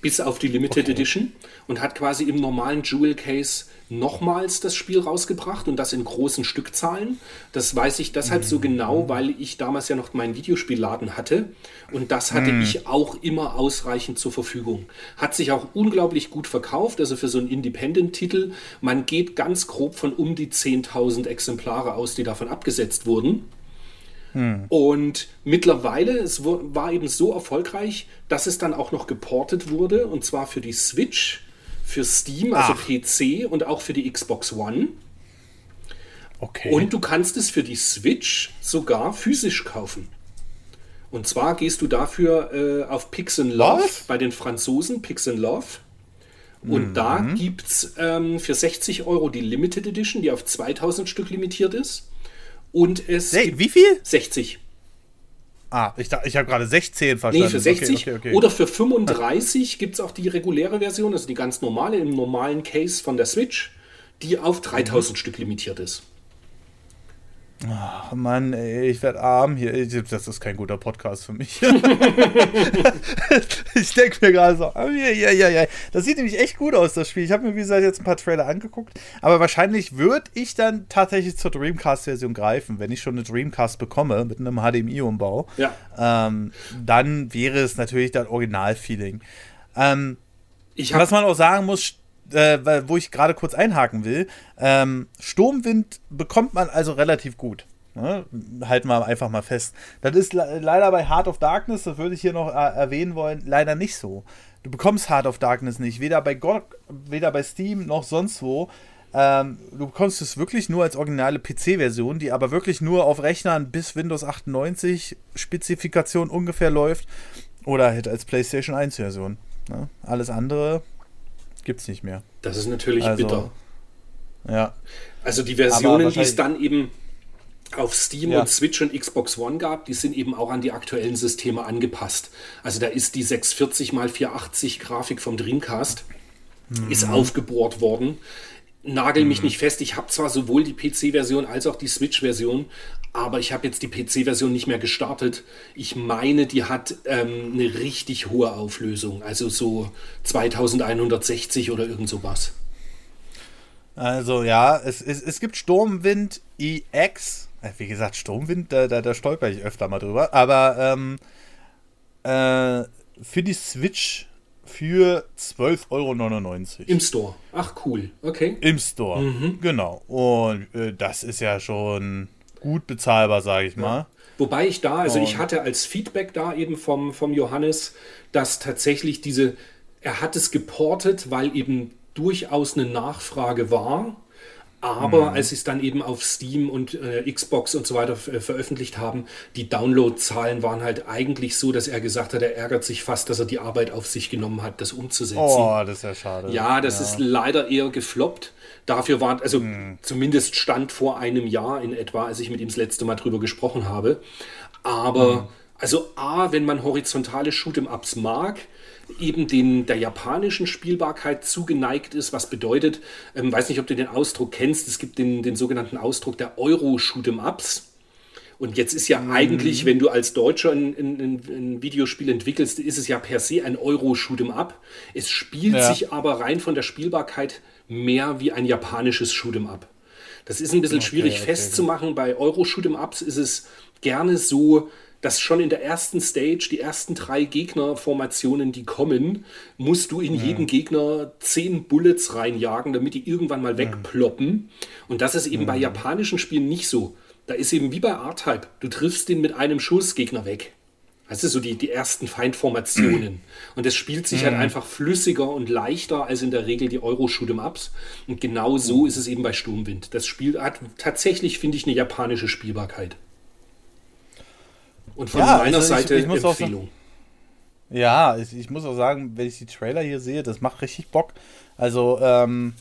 Speaker 2: bis auf die Limited okay. Edition und hat quasi im normalen Jewel Case nochmals das Spiel rausgebracht und das in großen Stückzahlen. Das weiß ich deshalb mhm. so genau, weil ich damals ja noch meinen Videospielladen hatte und das hatte mhm. ich auch immer ausreichend zur Verfügung. Hat sich auch unglaublich gut verkauft, also für so einen Independent-Titel. Man geht ganz grob von um die 10.000 Exemplare aus, die davon abgesetzt wurden. Hm. Und mittlerweile, es war eben so erfolgreich, dass es dann auch noch geportet wurde, und zwar für die Switch für Steam, also Ach. PC und auch für die Xbox One. Okay. Und du kannst es für die Switch sogar physisch kaufen. Und zwar gehst du dafür äh, auf Pix Love Was? bei den Franzosen, Pix Love. Und mhm. da gibt es ähm, für 60 Euro die Limited Edition, die auf 2000 Stück limitiert ist. Und es.
Speaker 1: Hey, wie viel?
Speaker 2: 60.
Speaker 1: Ah, ich, ich habe gerade 16 verstanden. Nee,
Speaker 2: für 60 okay, okay, okay. oder für 35 gibt es auch die reguläre Version, also die ganz normale, im normalen Case von der Switch, die auf 3000 mhm. Stück limitiert ist.
Speaker 1: Ach, Mann, ey, ich werde arm hier. Das ist kein guter Podcast für mich. ich denke mir gerade so, ja, ja, ja, ja. Das sieht nämlich echt gut aus, das Spiel. Ich habe mir, wie gesagt, jetzt ein paar Trailer angeguckt. Aber wahrscheinlich würde ich dann tatsächlich zur Dreamcast-Version greifen, wenn ich schon eine Dreamcast bekomme mit einem HDMI-Umbau. Ja. Ähm, dann wäre es natürlich das Original-Feeling. Ähm, was man auch sagen muss, äh, wo ich gerade kurz einhaken will, ähm, Sturmwind bekommt man also relativ gut. Ne? Halten wir einfach mal fest. Das ist leider bei Heart of Darkness, das würde ich hier noch äh, erwähnen wollen, leider nicht so. Du bekommst Heart of Darkness nicht, weder bei God, weder bei Steam noch sonst wo. Ähm, du bekommst es wirklich nur als originale PC-Version, die aber wirklich nur auf Rechnern bis Windows 98 Spezifikation ungefähr läuft. Oder halt als PlayStation 1-Version. Ne? Alles andere gibt es nicht mehr.
Speaker 2: Das ist natürlich also, bitter.
Speaker 1: Ja.
Speaker 2: Also die Versionen, die es dann eben auf Steam ja. und Switch und Xbox One gab, die sind eben auch an die aktuellen Systeme angepasst. Also da ist die 640 x 480 Grafik vom Dreamcast mhm. ist aufgebohrt worden. Nagel mich mhm. nicht fest. Ich habe zwar sowohl die PC-Version als auch die Switch-Version, aber ich habe jetzt die PC-Version nicht mehr gestartet. Ich meine, die hat ähm, eine richtig hohe Auflösung, also so 2160 oder irgend sowas.
Speaker 1: Also ja, es, es, es gibt Sturmwind EX. Äh, wie gesagt, Sturmwind, da, da, da stolper ich öfter mal drüber. Aber ähm, äh, für die Switch für 12,99 Euro.
Speaker 2: Im Store. Ach cool, okay.
Speaker 1: Im Store, mhm. genau. Und äh, das ist ja schon gut bezahlbar, sage ich mal.
Speaker 2: Wobei ich da, also ich hatte als Feedback da eben vom, vom Johannes, dass tatsächlich diese, er hat es geportet, weil eben durchaus eine Nachfrage war. Aber mhm. als sie es dann eben auf Steam und äh, Xbox und so weiter äh, veröffentlicht haben, die Downloadzahlen waren halt eigentlich so, dass er gesagt hat, er ärgert sich fast, dass er die Arbeit auf sich genommen hat, das umzusetzen.
Speaker 1: Oh, das ist ja schade.
Speaker 2: Ja, das ja. ist leider eher gefloppt. Dafür war, also mhm. zumindest stand vor einem Jahr in etwa, als ich mit ihm das letzte Mal drüber gesprochen habe. Aber, mhm. also A, wenn man horizontale Shoot'em-Ups mag, eben den, der japanischen Spielbarkeit zugeneigt ist, was bedeutet, ähm, weiß nicht, ob du den Ausdruck kennst, es gibt den, den sogenannten Ausdruck der Euro-Shoot'em-Ups. Und jetzt ist ja mhm. eigentlich, wenn du als Deutscher ein, ein, ein, Videospiel entwickelst, ist es ja per se ein Euro-Shoot'em-up. Es spielt ja. sich aber rein von der Spielbarkeit mehr wie ein japanisches Shoot'em-up. Das ist ein bisschen okay, schwierig okay, festzumachen. Bei Euro-Shoot'em-ups ist es gerne so, dass schon in der ersten Stage, die ersten drei Gegnerformationen, die kommen, musst du in ja. jeden Gegner zehn Bullets reinjagen, damit die irgendwann mal wegploppen. Und das ist eben ja. bei japanischen Spielen nicht so. Da ist eben wie bei R-Type, du triffst den mit einem Schuss Gegner weg. Das ist so die, die ersten Feindformationen. Und es spielt sich halt mhm. einfach flüssiger und leichter als in der Regel die Euro-Shoot'em-Ups. Und genau so mhm. ist es eben bei Sturmwind. Das Spiel hat tatsächlich, finde ich, eine japanische Spielbarkeit. Und von ja, meiner also Seite ich, ich Empfehlung.
Speaker 1: Auch, ja, ich, ich, muss auch sagen, wenn ich die Trailer hier sehe, das macht richtig Bock. Also, ähm,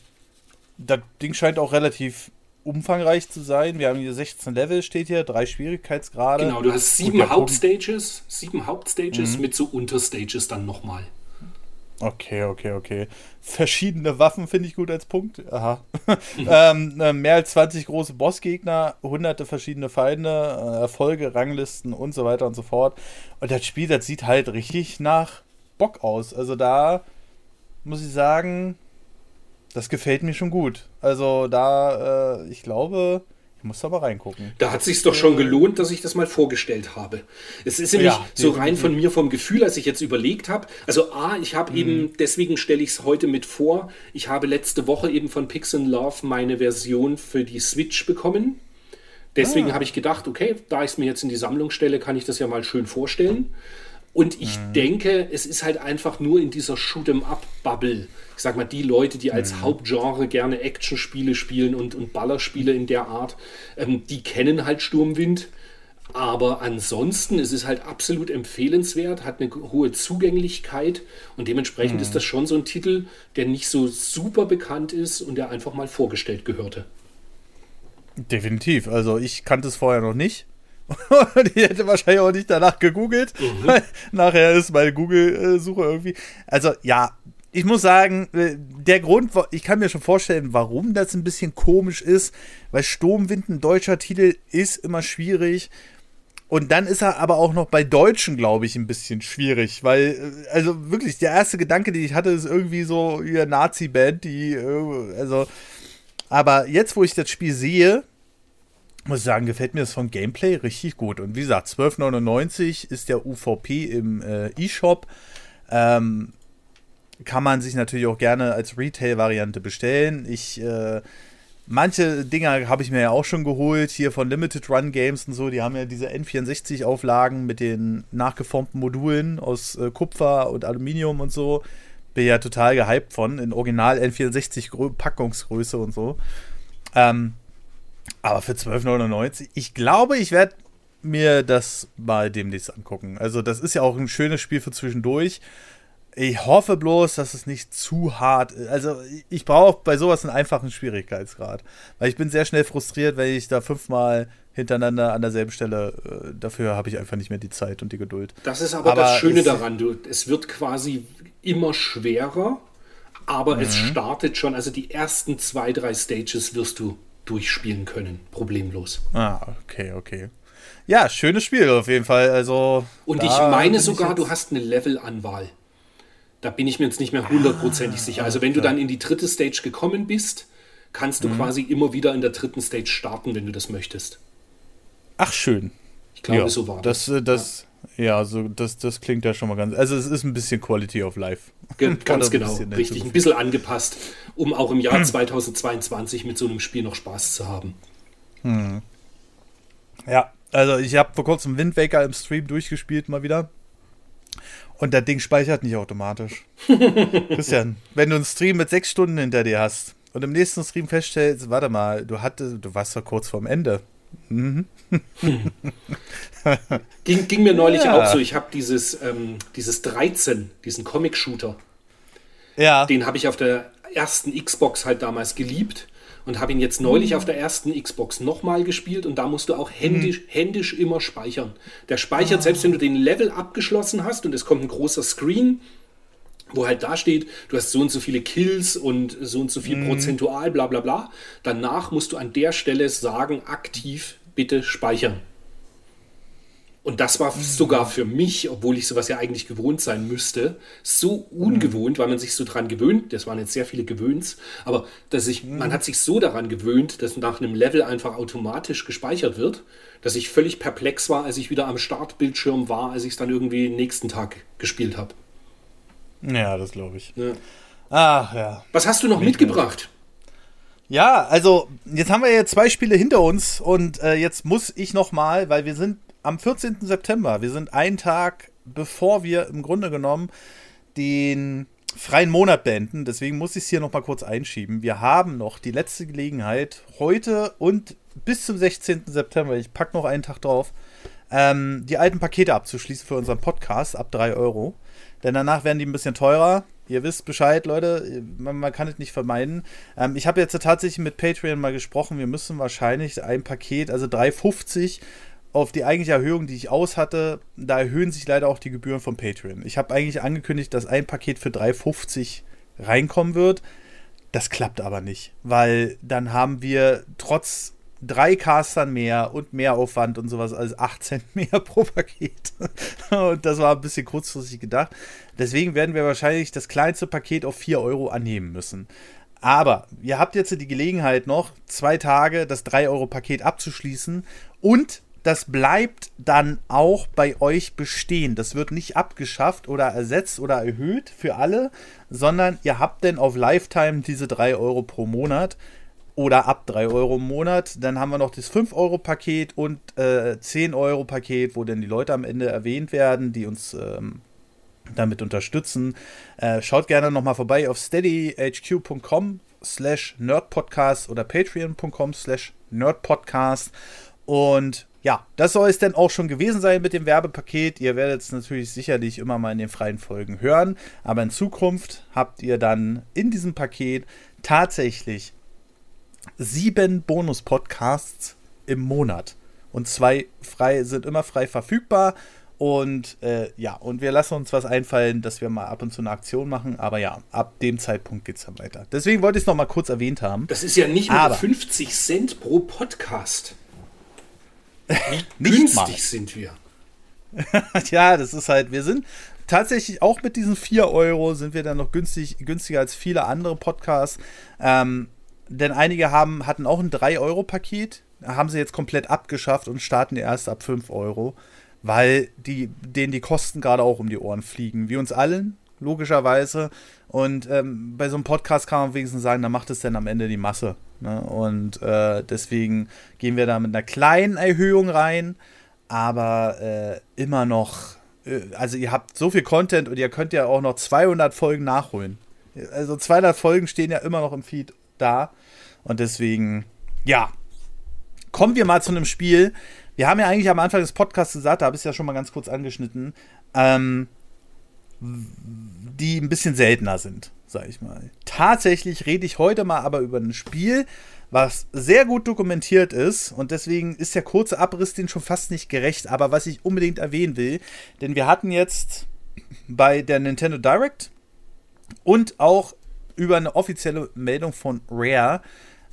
Speaker 1: das Ding scheint auch relativ umfangreich zu sein. Wir haben hier 16 Level, steht hier, drei Schwierigkeitsgrade.
Speaker 2: Genau, du hast sieben Hauptstages, sieben Hauptstages mhm. mit so Unterstages dann nochmal.
Speaker 1: Okay, okay, okay. Verschiedene Waffen finde ich gut als Punkt. Aha. ähm, äh, mehr als 20 große Bossgegner, hunderte verschiedene Feinde, äh, Erfolge, Ranglisten und so weiter und so fort. Und das Spiel, das sieht halt richtig nach Bock aus. Also da muss ich sagen, das gefällt mir schon gut. Also da, äh, ich glaube, ich muss aber reingucken.
Speaker 2: Da hat sich doch schon gelohnt, dass ich das mal vorgestellt habe. Es ist nämlich ja, so rein von mir vom Gefühl, als ich jetzt überlegt habe. Also A, ich habe mhm. eben, deswegen stelle ich es heute mit vor, ich habe letzte Woche eben von Pixel Love meine Version für die Switch bekommen. Deswegen ah. habe ich gedacht, okay, da ich es mir jetzt in die Sammlung stelle, kann ich das ja mal schön vorstellen. Und ich mhm. denke, es ist halt einfach nur in dieser Shoot'em-up-Bubble. Ich sag mal, die Leute, die als mhm. Hauptgenre gerne Actionspiele spielen und, und Ballerspiele in der Art, ähm, die kennen halt Sturmwind. Aber ansonsten ist es halt absolut empfehlenswert, hat eine hohe Zugänglichkeit und dementsprechend mhm. ist das schon so ein Titel, der nicht so super bekannt ist und der einfach mal vorgestellt gehörte.
Speaker 1: Definitiv. Also ich kannte es vorher noch nicht. die hätte wahrscheinlich auch nicht danach gegoogelt. Mhm. Nachher ist meine Google-Suche irgendwie. Also ja, ich muss sagen, äh, der Grund, ich kann mir schon vorstellen, warum das ein bisschen komisch ist, weil Sturmwind ein deutscher Titel ist immer schwierig. Und dann ist er aber auch noch bei Deutschen, glaube ich, ein bisschen schwierig, weil, äh, also wirklich, der erste Gedanke, den ich hatte, ist irgendwie so, ihr Nazi-Band, die, äh, also, aber jetzt, wo ich das Spiel sehe, muss sagen, gefällt mir das von Gameplay richtig gut. Und wie gesagt, 12,99 ist der UVP im äh, E-Shop. Ähm, kann man sich natürlich auch gerne als Retail-Variante bestellen. Ich, äh, manche Dinger habe ich mir ja auch schon geholt, hier von Limited Run Games und so. Die haben ja diese N64-Auflagen mit den nachgeformten Modulen aus äh, Kupfer und Aluminium und so. Bin ja total gehypt von, in Original N64-Packungsgröße und so. Ähm, aber für 12,99, ich glaube, ich werde mir das mal demnächst angucken. Also, das ist ja auch ein schönes Spiel für zwischendurch. Ich hoffe bloß, dass es nicht zu hart ist. Also, ich brauche bei sowas einen einfachen Schwierigkeitsgrad. Weil ich bin sehr schnell frustriert, wenn ich da fünfmal hintereinander an derselben Stelle, äh, dafür habe ich einfach nicht mehr die Zeit und die Geduld.
Speaker 2: Das ist aber, aber das Schöne daran, du, es wird quasi immer schwerer, aber mhm. es startet schon, also die ersten zwei, drei Stages wirst du durchspielen können, problemlos.
Speaker 1: Ah, okay, okay. Ja, schönes Spiel auf jeden Fall. Also
Speaker 2: und ich meine sogar, du hast eine Level-Anwahl. Da bin ich mir jetzt nicht mehr hundertprozentig ah, sicher. Also wenn du dann in die dritte Stage gekommen bist, kannst du mhm. quasi immer wieder in der dritten Stage starten, wenn du das möchtest.
Speaker 1: Ach schön.
Speaker 2: Ich glaube, ja, so war
Speaker 1: das. Das, äh, das ja. also das, das klingt ja schon mal ganz. Also es ist ein bisschen Quality of Life.
Speaker 2: Ge ganz genau, richtig. Ein bisschen angepasst, um auch im Jahr 2022 mit so einem Spiel noch Spaß zu haben.
Speaker 1: Hm. Ja, also ich habe vor kurzem Wind Waker im Stream durchgespielt mal wieder. Und das Ding speichert nicht automatisch. Christian, wenn du einen Stream mit sechs Stunden hinter dir hast und im nächsten Stream feststellst, warte mal, du hattest, du warst doch kurz vorm Ende. Mhm.
Speaker 2: ging, ging, mir neulich ja. auch so. Ich habe dieses, ähm, dieses 13, diesen Comic-Shooter. Ja. Den habe ich auf der ersten Xbox halt damals geliebt und habe ihn jetzt neulich mhm. auf der ersten Xbox nochmal gespielt und da musst du auch händisch, mhm. händisch immer speichern. Der speichert, ah. selbst wenn du den Level abgeschlossen hast und es kommt ein großer Screen, wo halt da steht, du hast so und so viele Kills und so und so viel mhm. prozentual, bla bla bla. Danach musst du an der Stelle sagen, aktiv bitte speichern. Und das war sogar für mich, obwohl ich sowas ja eigentlich gewohnt sein müsste, so ungewohnt, weil man sich so dran gewöhnt. Das waren jetzt sehr viele Gewöhns, aber dass ich, man hat sich so daran gewöhnt, dass nach einem Level einfach automatisch gespeichert wird, dass ich völlig perplex war, als ich wieder am Startbildschirm war, als ich es dann irgendwie nächsten Tag gespielt habe.
Speaker 1: Ja, das glaube ich. Ja.
Speaker 2: Ach ja. Was hast du noch mitgebracht?
Speaker 1: Ja, also jetzt haben wir ja zwei Spiele hinter uns und äh, jetzt muss ich noch mal, weil wir sind am 14. September. Wir sind einen Tag, bevor wir im Grunde genommen den freien Monat beenden. Deswegen muss ich es hier noch mal kurz einschieben. Wir haben noch die letzte Gelegenheit, heute und bis zum 16. September, ich packe noch einen Tag drauf, ähm, die alten Pakete abzuschließen für unseren Podcast ab 3 Euro. Denn danach werden die ein bisschen teurer. Ihr wisst Bescheid, Leute. Man, man kann es nicht vermeiden. Ähm, ich habe jetzt tatsächlich mit Patreon mal gesprochen. Wir müssen wahrscheinlich ein Paket, also 3,50 auf die eigentliche Erhöhung, die ich aus hatte, da erhöhen sich leider auch die Gebühren von Patreon. Ich habe eigentlich angekündigt, dass ein Paket für 3,50 reinkommen wird. Das klappt aber nicht, weil dann haben wir trotz drei Castern mehr und mehr Aufwand und sowas als 8 Cent mehr pro Paket. und das war ein bisschen kurzfristig gedacht. Deswegen werden wir wahrscheinlich das kleinste Paket auf 4 Euro annehmen müssen. Aber ihr habt jetzt die Gelegenheit noch, zwei Tage das 3-Euro-Paket abzuschließen und das bleibt dann auch bei euch bestehen. Das wird nicht abgeschafft oder ersetzt oder erhöht für alle, sondern ihr habt dann auf Lifetime diese 3 Euro pro Monat oder ab 3 Euro im Monat. Dann haben wir noch das 5-Euro-Paket und äh, 10-Euro-Paket, wo dann die Leute am Ende erwähnt werden, die uns ähm, damit unterstützen. Äh, schaut gerne nochmal vorbei auf steadyhq.com slash nerdpodcast oder patreon.com slash nerdpodcast und ja, das soll es denn auch schon gewesen sein mit dem Werbepaket. Ihr werdet es natürlich sicherlich immer mal in den freien Folgen hören, aber in Zukunft habt ihr dann in diesem Paket tatsächlich sieben Bonus-Podcasts im Monat. Und zwei frei sind immer frei verfügbar. Und äh, ja, und wir lassen uns was einfallen, dass wir mal ab und zu eine Aktion machen. Aber ja, ab dem Zeitpunkt geht es dann weiter. Deswegen wollte ich es noch mal kurz erwähnt haben.
Speaker 2: Das ist ja nicht nur 50 Cent pro Podcast. Wie günstig mal. sind wir.
Speaker 1: ja, das ist halt, wir sind tatsächlich auch mit diesen 4 Euro sind wir dann noch günstig, günstiger als viele andere Podcasts. Ähm, denn einige haben, hatten auch ein 3-Euro-Paket, haben sie jetzt komplett abgeschafft und starten erst ab 5 Euro, weil die, denen die Kosten gerade auch um die Ohren fliegen. Wie uns allen, logischerweise. Und ähm, bei so einem Podcast kann man wenigstens sagen, da macht es dann am Ende die Masse. Ne? Und äh, deswegen gehen wir da mit einer kleinen Erhöhung rein, aber äh, immer noch, äh, also ihr habt so viel Content und ihr könnt ja auch noch 200 Folgen nachholen. Also 200 Folgen stehen ja immer noch im Feed da. Und deswegen, ja, kommen wir mal zu einem Spiel. Wir haben ja eigentlich am Anfang des Podcasts gesagt, da habe ich es ja schon mal ganz kurz angeschnitten, ähm, die ein bisschen seltener sind sag ich mal. Tatsächlich rede ich heute mal aber über ein Spiel, was sehr gut dokumentiert ist und deswegen ist der kurze Abriss den schon fast nicht gerecht, aber was ich unbedingt erwähnen will, denn wir hatten jetzt bei der Nintendo Direct und auch über eine offizielle Meldung von Rare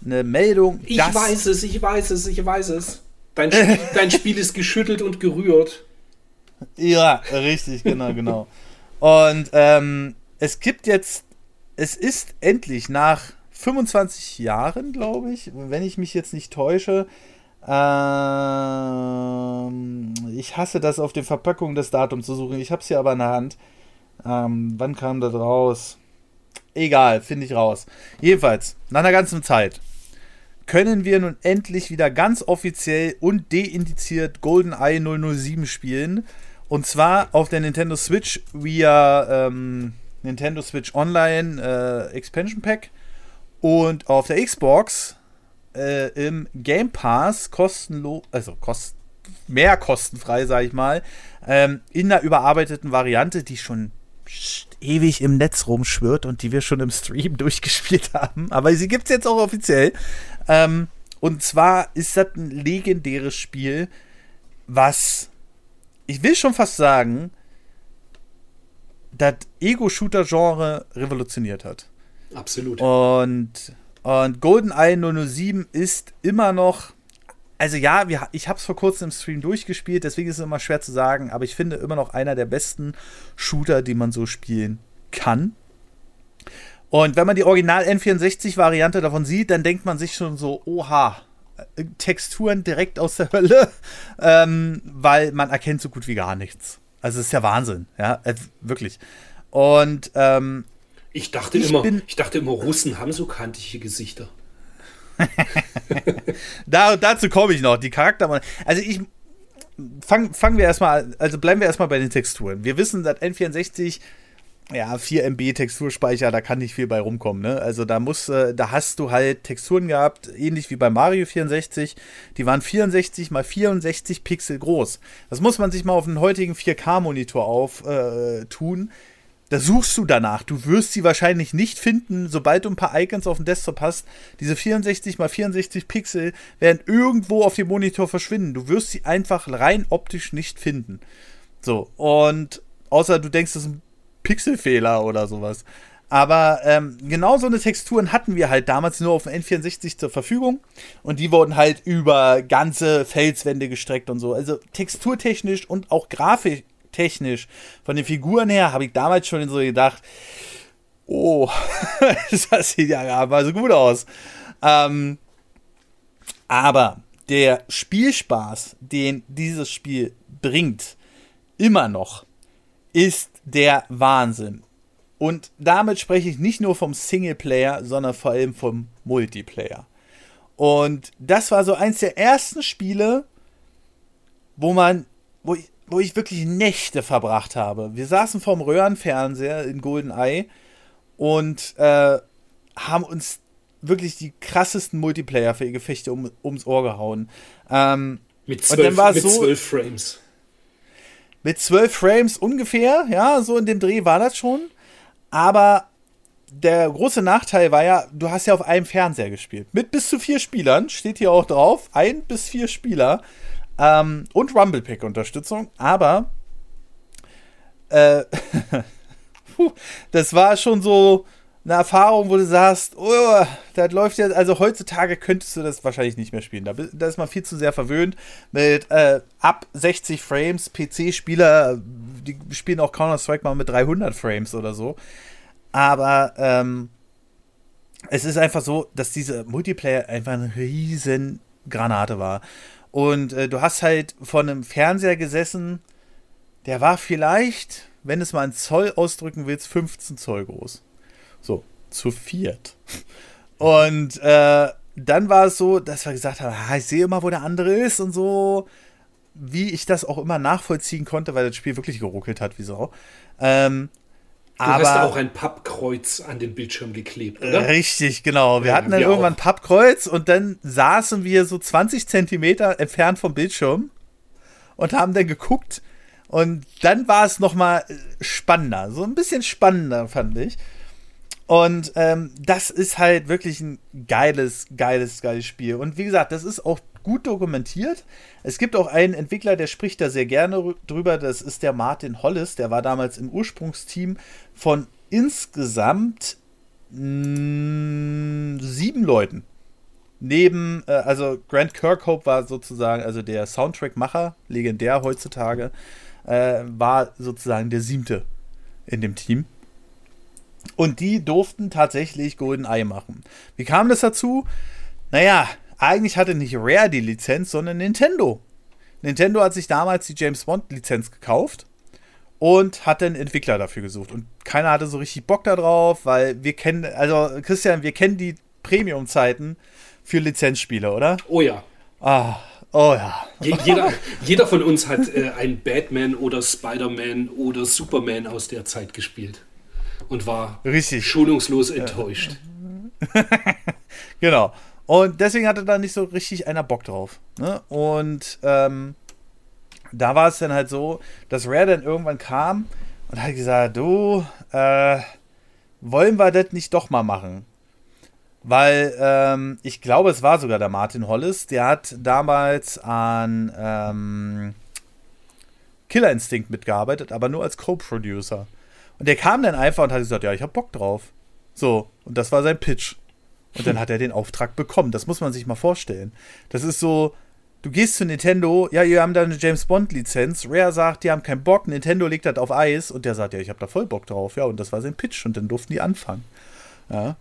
Speaker 1: eine Meldung.
Speaker 2: Ich weiß es, ich weiß es, ich weiß es. Dein Spiel, dein Spiel ist geschüttelt und gerührt.
Speaker 1: Ja, richtig, genau, genau. Und ähm, es gibt jetzt es ist endlich nach 25 Jahren, glaube ich, wenn ich mich jetzt nicht täusche. Ähm, ich hasse das auf den Verpackungen das Datum zu suchen. Ich habe es hier aber in der Hand. Ähm, wann kam das raus? Egal, finde ich raus. Jedenfalls, nach einer ganzen Zeit können wir nun endlich wieder ganz offiziell und deindiziert GoldenEye 007 spielen. Und zwar auf der Nintendo Switch via ähm, Nintendo Switch Online äh, Expansion Pack und auf der Xbox äh, im Game Pass kostenlos, also kost mehr kostenfrei, sage ich mal, ähm, in der überarbeiteten Variante, die schon ewig im Netz rumschwirrt und die wir schon im Stream durchgespielt haben. Aber sie gibt es jetzt auch offiziell. Ähm, und zwar ist das ein legendäres Spiel, was ich will schon fast sagen, das Ego-Shooter-Genre revolutioniert hat.
Speaker 2: Absolut.
Speaker 1: Und, und GoldenEye 007 ist immer noch. Also ja, wir, ich habe es vor kurzem im Stream durchgespielt, deswegen ist es immer schwer zu sagen, aber ich finde immer noch einer der besten Shooter, die man so spielen kann. Und wenn man die Original N64-Variante davon sieht, dann denkt man sich schon so, oha, äh, Texturen direkt aus der Hölle, ähm, weil man erkennt so gut wie gar nichts. Also es ist ja Wahnsinn, ja, äh, wirklich. Und ähm,
Speaker 2: ich dachte ich immer, ich dachte immer, Russen haben so kantige Gesichter.
Speaker 1: da, dazu komme ich noch. Die Charakter. Also ich fangen fang wir erstmal, also bleiben wir erstmal bei den Texturen. Wir wissen, dass N64 ja, 4 MB Texturspeicher, da kann nicht viel bei rumkommen, ne? Also da muss, äh, da hast du halt Texturen gehabt, ähnlich wie bei Mario 64. Die waren 64 mal 64 Pixel groß. Das muss man sich mal auf einen heutigen 4K-Monitor auftun. Äh, da suchst du danach. Du wirst sie wahrscheinlich nicht finden, sobald du ein paar Icons auf dem Desktop hast. Diese 64 mal 64 Pixel werden irgendwo auf dem Monitor verschwinden. Du wirst sie einfach rein optisch nicht finden. So, und außer du denkst, das ist ein Pixelfehler oder sowas. Aber ähm, genau so eine Texturen hatten wir halt damals nur auf dem N64 zur Verfügung. Und die wurden halt über ganze Felswände gestreckt und so. Also texturtechnisch und auch grafiktechnisch von den Figuren her habe ich damals schon so gedacht, oh, das sieht ja aber so gut aus. Ähm, aber der Spielspaß, den dieses Spiel bringt, immer noch, ist der Wahnsinn. Und damit spreche ich nicht nur vom Singleplayer, sondern vor allem vom Multiplayer. Und das war so eins der ersten Spiele, wo man, wo ich, wo ich wirklich Nächte verbracht habe. Wir saßen vorm Röhrenfernseher in GoldenEye und äh, haben uns wirklich die krassesten Multiplayer-Gefechte um, ums Ohr gehauen. Ähm,
Speaker 2: mit zwölf, mit so, zwölf Frames
Speaker 1: mit zwölf Frames ungefähr, ja, so in dem Dreh war das schon. Aber der große Nachteil war ja, du hast ja auf einem Fernseher gespielt. Mit bis zu vier Spielern, steht hier auch drauf. Ein bis vier Spieler. Ähm, und Rumble Pack-Unterstützung. Aber äh, das war schon so, eine Erfahrung, wo du sagst, oh, das läuft jetzt, also heutzutage könntest du das wahrscheinlich nicht mehr spielen. Da, da ist man viel zu sehr verwöhnt mit äh, ab 60 Frames. PC-Spieler, die spielen auch Counter-Strike mal mit 300 Frames oder so. Aber ähm, es ist einfach so, dass diese Multiplayer einfach eine riesen Granate war. Und äh, du hast halt vor einem Fernseher gesessen, der war vielleicht, wenn es mal ein Zoll ausdrücken willst, 15 Zoll groß. So, zu viert. Und äh, dann war es so, dass wir gesagt haben, ah, ich sehe immer, wo der andere ist und so, wie ich das auch immer nachvollziehen konnte, weil das Spiel wirklich geruckelt hat, wie so. Ähm,
Speaker 2: du aber, hast auch ein Pappkreuz an den Bildschirm geklebt, oder?
Speaker 1: Richtig, genau. Wir ja, hatten dann wir irgendwann ein Pappkreuz und dann saßen wir so 20 Zentimeter entfernt vom Bildschirm und haben dann geguckt. Und dann war es nochmal spannender, so ein bisschen spannender, fand ich. Und ähm, das ist halt wirklich ein geiles, geiles, geiles Spiel. Und wie gesagt, das ist auch gut dokumentiert. Es gibt auch einen Entwickler, der spricht da sehr gerne drüber. Das ist der Martin Hollis. Der war damals im Ursprungsteam von insgesamt mh, mm, sieben Leuten. Neben, äh, also Grant Kirkhope war sozusagen, also der Soundtrack-Macher, legendär heutzutage, äh, war sozusagen der siebte in dem Team. Und die durften tatsächlich GoldenEye machen. Wie kam das dazu? Naja, eigentlich hatte nicht Rare die Lizenz, sondern Nintendo. Nintendo hat sich damals die James Bond-Lizenz gekauft und hat einen Entwickler dafür gesucht. Und keiner hatte so richtig Bock darauf, weil wir kennen, also Christian, wir kennen die Premium-Zeiten für Lizenzspiele, oder?
Speaker 2: Oh ja.
Speaker 1: Ah, oh ja.
Speaker 2: Jeder, jeder von uns hat äh, einen Batman oder Spider-Man oder Superman aus der Zeit gespielt und war
Speaker 1: Richtig.
Speaker 2: schonungslos enttäuscht.
Speaker 1: genau. Und deswegen hatte da nicht so richtig einer Bock drauf. Ne? Und ähm, da war es dann halt so, dass Rare dann irgendwann kam und hat gesagt, du, äh, wollen wir das nicht doch mal machen? Weil ähm, ich glaube, es war sogar der Martin Hollis, der hat damals an ähm, Killer Instinct mitgearbeitet, aber nur als Co-Producer. Und der kam dann einfach und hat gesagt, ja, ich hab Bock drauf. So, und das war sein Pitch. Und dann hat er den Auftrag bekommen. Das muss man sich mal vorstellen. Das ist so, du gehst zu Nintendo, ja, wir haben da eine James Bond Lizenz. Rare sagt, die haben keinen Bock. Nintendo legt das auf Eis und der sagt, ja, ich habe da voll Bock drauf. Ja, und das war sein Pitch und dann durften die anfangen. Ja.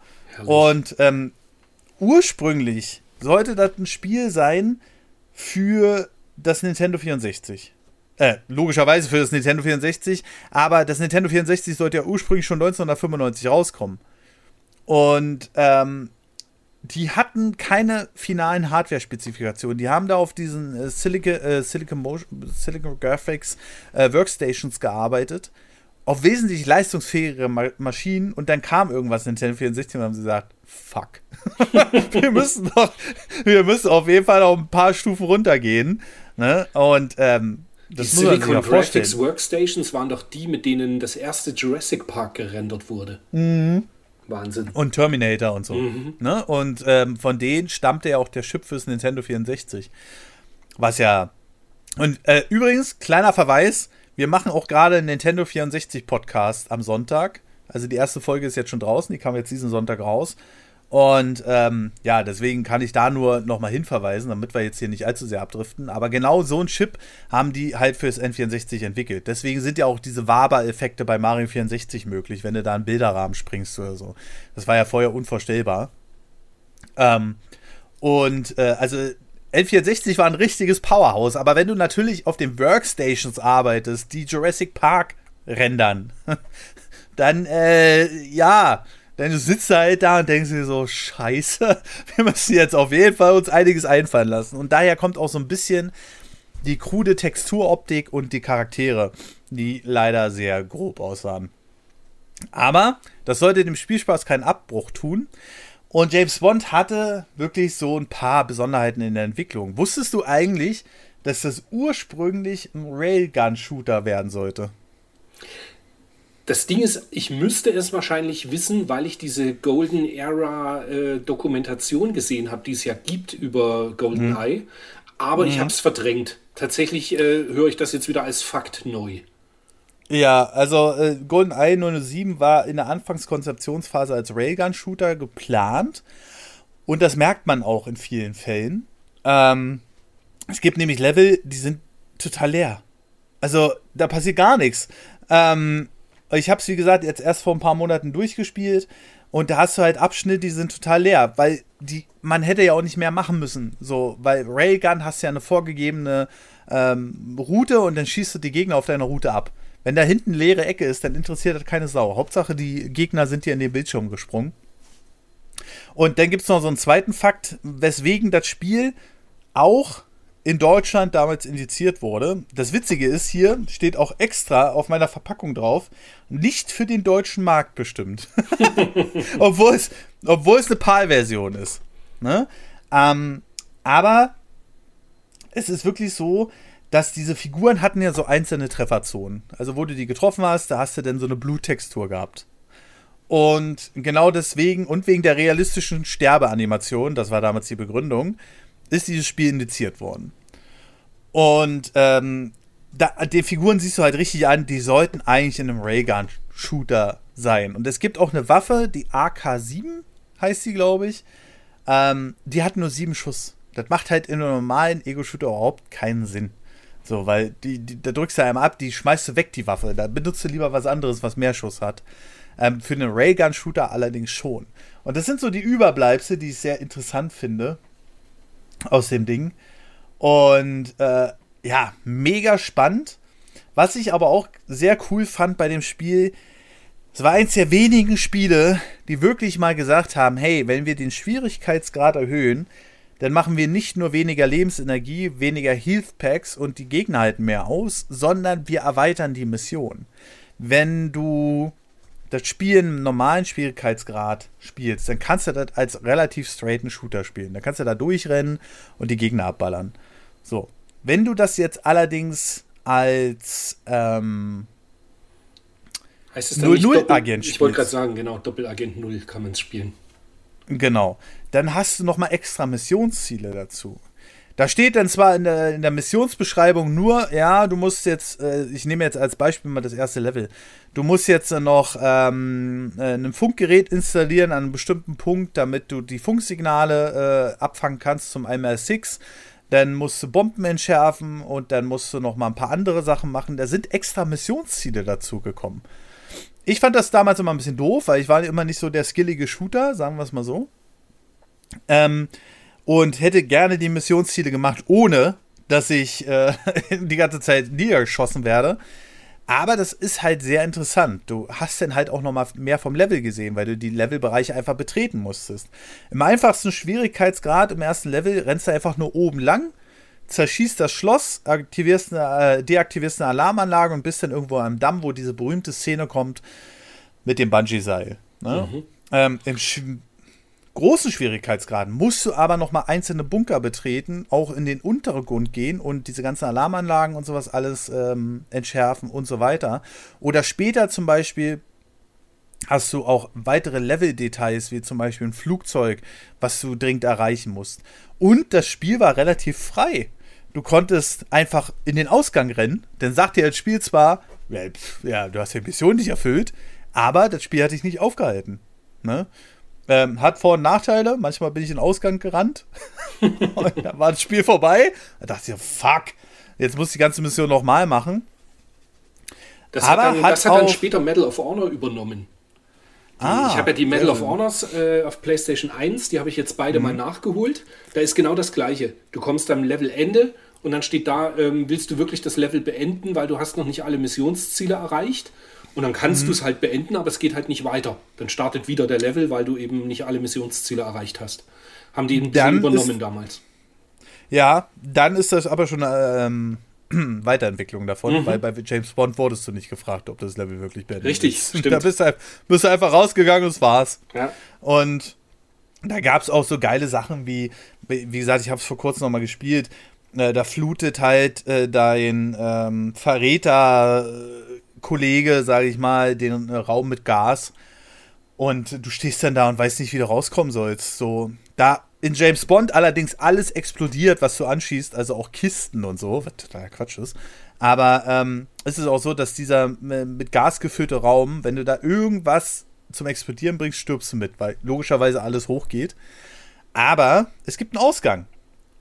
Speaker 1: Und ähm, ursprünglich sollte das ein Spiel sein für das Nintendo 64. Äh, logischerweise für das Nintendo 64, aber das Nintendo 64 sollte ja ursprünglich schon 1995 rauskommen. Und ähm, die hatten keine finalen Hardware-Spezifikationen. Die haben da auf diesen äh, Silicon, äh, Silicon, Motion, Silicon Graphics äh, Workstations gearbeitet. Auf wesentlich leistungsfähigere Ma Maschinen und dann kam irgendwas Nintendo 64 und haben sie gesagt, fuck. wir müssen doch, wir müssen auf jeden Fall noch ein paar Stufen runtergehen. Ne? Und ähm,
Speaker 2: das die Silicon Graphics Workstations waren doch die, mit denen das erste Jurassic Park gerendert wurde.
Speaker 1: Mhm.
Speaker 2: Wahnsinn.
Speaker 1: Und Terminator und so. Mhm. Ne? Und ähm, von denen stammte ja auch der Chip fürs Nintendo 64. Was ja. Und äh, übrigens, kleiner Verweis: Wir machen auch gerade einen Nintendo 64 Podcast am Sonntag. Also die erste Folge ist jetzt schon draußen, die kam jetzt diesen Sonntag raus. Und ähm, ja, deswegen kann ich da nur nochmal hinverweisen, damit wir jetzt hier nicht allzu sehr abdriften. Aber genau so ein Chip haben die halt fürs N64 entwickelt. Deswegen sind ja auch diese Waber-Effekte bei Mario 64 möglich, wenn du da einen Bilderrahmen springst oder so. Das war ja vorher unvorstellbar. Ähm, und äh, also N64 war ein richtiges Powerhouse, aber wenn du natürlich auf den Workstations arbeitest, die Jurassic Park rendern, dann äh, ja denn du sitzt halt da und denkst dir so, scheiße, wir müssen jetzt auf jeden Fall uns einiges einfallen lassen. Und daher kommt auch so ein bisschen die krude Texturoptik und die Charaktere, die leider sehr grob aussahen. Aber das sollte dem Spielspaß keinen Abbruch tun. Und James Bond hatte wirklich so ein paar Besonderheiten in der Entwicklung. Wusstest du eigentlich, dass das ursprünglich ein Railgun-Shooter werden sollte?
Speaker 2: Das Ding ist, ich müsste es wahrscheinlich wissen, weil ich diese Golden Era äh, Dokumentation gesehen habe, die es ja gibt über Golden mhm. Eye. Aber mhm. ich habe es verdrängt. Tatsächlich äh, höre ich das jetzt wieder als Fakt neu.
Speaker 1: Ja, also äh, GoldenEye 007 war in der Anfangskonzeptionsphase als Railgun-Shooter geplant. Und das merkt man auch in vielen Fällen. Ähm, es gibt nämlich Level, die sind total leer. Also da passiert gar nichts. Ähm, ich habe es, wie gesagt, jetzt erst vor ein paar Monaten durchgespielt und da hast du halt Abschnitte, die sind total leer, weil die, man hätte ja auch nicht mehr machen müssen. So, weil Railgun hast ja eine vorgegebene ähm, Route und dann schießt du die Gegner auf deiner Route ab. Wenn da hinten leere Ecke ist, dann interessiert das keine Sau. Hauptsache, die Gegner sind dir in den Bildschirm gesprungen. Und dann gibt es noch so einen zweiten Fakt, weswegen das Spiel auch in Deutschland damals indiziert wurde. Das Witzige ist, hier steht auch extra auf meiner Verpackung drauf, nicht für den deutschen Markt bestimmt. obwohl, es, obwohl es eine PAL-Version ist. Ne? Ähm, aber es ist wirklich so, dass diese Figuren hatten ja so einzelne Trefferzonen. Also wo du die getroffen hast, da hast du dann so eine Bluttextur gehabt. Und genau deswegen und wegen der realistischen Sterbeanimation, das war damals die Begründung, ist dieses Spiel indiziert worden. Und ähm, da, die Figuren siehst du halt richtig an, die sollten eigentlich in einem Raygun-Shooter sein. Und es gibt auch eine Waffe, die AK-7 heißt sie, glaube ich. Ähm, die hat nur sieben Schuss. Das macht halt in einem normalen Ego-Shooter überhaupt keinen Sinn. So, weil die, die, da drückst du einmal ab, die schmeißt du weg, die Waffe. Da benutzt du lieber was anderes, was mehr Schuss hat. Ähm, für einen Raygun-Shooter allerdings schon. Und das sind so die Überbleibsel, die ich sehr interessant finde aus dem Ding. Und äh, ja, mega spannend. Was ich aber auch sehr cool fand bei dem Spiel, es war eins der wenigen Spiele, die wirklich mal gesagt haben, hey, wenn wir den Schwierigkeitsgrad erhöhen, dann machen wir nicht nur weniger Lebensenergie, weniger Health Packs und die Gegner halten mehr aus, sondern wir erweitern die Mission. Wenn du das Spiel im normalen Schwierigkeitsgrad spielst, dann kannst du das als relativ straighten Shooter spielen. Dann kannst du da durchrennen und die Gegner abballern. So. Wenn du das jetzt allerdings als ähm,
Speaker 2: heißt es dann 0 -0 Agent Ich wollte gerade sagen, genau, Doppelagent 0 kann man spielen.
Speaker 1: Genau. Dann hast du noch mal extra Missionsziele dazu. Da steht dann zwar in der, in der Missionsbeschreibung nur, ja, du musst jetzt, äh, ich nehme jetzt als Beispiel mal das erste Level, du musst jetzt noch ähm, äh, ein Funkgerät installieren an einem bestimmten Punkt, damit du die Funksignale äh, abfangen kannst zum IMR6. Dann musst du Bomben entschärfen und dann musst du noch mal ein paar andere Sachen machen. Da sind extra Missionsziele dazu gekommen. Ich fand das damals immer ein bisschen doof, weil ich war immer nicht so der skillige Shooter, sagen wir es mal so. Ähm, und hätte gerne die Missionsziele gemacht, ohne dass ich äh, die ganze Zeit niedergeschossen werde. Aber das ist halt sehr interessant. Du hast dann halt auch noch mal mehr vom Level gesehen, weil du die Levelbereiche einfach betreten musstest. Im einfachsten Schwierigkeitsgrad im ersten Level rennst du einfach nur oben lang, zerschießt das Schloss, aktivierst eine, äh, deaktivierst eine Alarmanlage und bist dann irgendwo am Damm, wo diese berühmte Szene kommt mit dem Bungee-Seil. Ne? Mhm. Ähm, Im großen Schwierigkeitsgraden musst du aber noch mal einzelne Bunker betreten, auch in den unteren Grund gehen und diese ganzen Alarmanlagen und sowas alles ähm, entschärfen und so weiter. Oder später zum Beispiel hast du auch weitere Level-Details, wie zum Beispiel ein Flugzeug, was du dringend erreichen musst. Und das Spiel war relativ frei. Du konntest einfach in den Ausgang rennen, dann sagt dir das Spiel zwar, ja, du hast die Mission nicht erfüllt, aber das Spiel hat dich nicht aufgehalten. Ne? Ähm, hat Vor- und Nachteile. Manchmal bin ich in den Ausgang gerannt. und dann war das Spiel vorbei. Da dachte ich, fuck, jetzt muss ich die ganze Mission nochmal machen.
Speaker 2: Das Aber hat, dann, hat, das hat dann später Medal of Honor übernommen. Die, ah, ich habe ja die Medal of Honors äh, auf PlayStation 1, die habe ich jetzt beide mhm. mal nachgeholt. Da ist genau das gleiche. Du kommst am Levelende und dann steht da, ähm, willst du wirklich das Level beenden, weil du hast noch nicht alle Missionsziele erreicht. Und dann kannst mhm. du es halt beenden, aber es geht halt nicht weiter. Dann startet wieder der Level, weil du eben nicht alle Missionsziele erreicht hast. Haben die bisschen übernommen ist, damals.
Speaker 1: Ja, dann ist das aber schon eine ähm, Weiterentwicklung davon, mhm. weil bei James Bond wurdest du nicht gefragt, ob das Level wirklich beendet
Speaker 2: Richtig,
Speaker 1: ist. Stimmt. Da bist du, bist du einfach rausgegangen und es war's. Ja. Und da gab es auch so geile Sachen wie, wie gesagt, ich habe es vor kurzem nochmal gespielt, äh, da flutet halt äh, dein ähm, Verräter äh, Kollege, sage ich mal, den äh, Raum mit Gas. Und du stehst dann da und weißt nicht, wie du rauskommen sollst. So, da in James Bond allerdings alles explodiert, was du anschießt, also auch Kisten und so, was totaler Quatsch ist. Aber ähm, es ist auch so, dass dieser äh, mit Gas gefüllte Raum, wenn du da irgendwas zum Explodieren bringst, stirbst du mit, weil logischerweise alles hochgeht. Aber es gibt einen Ausgang.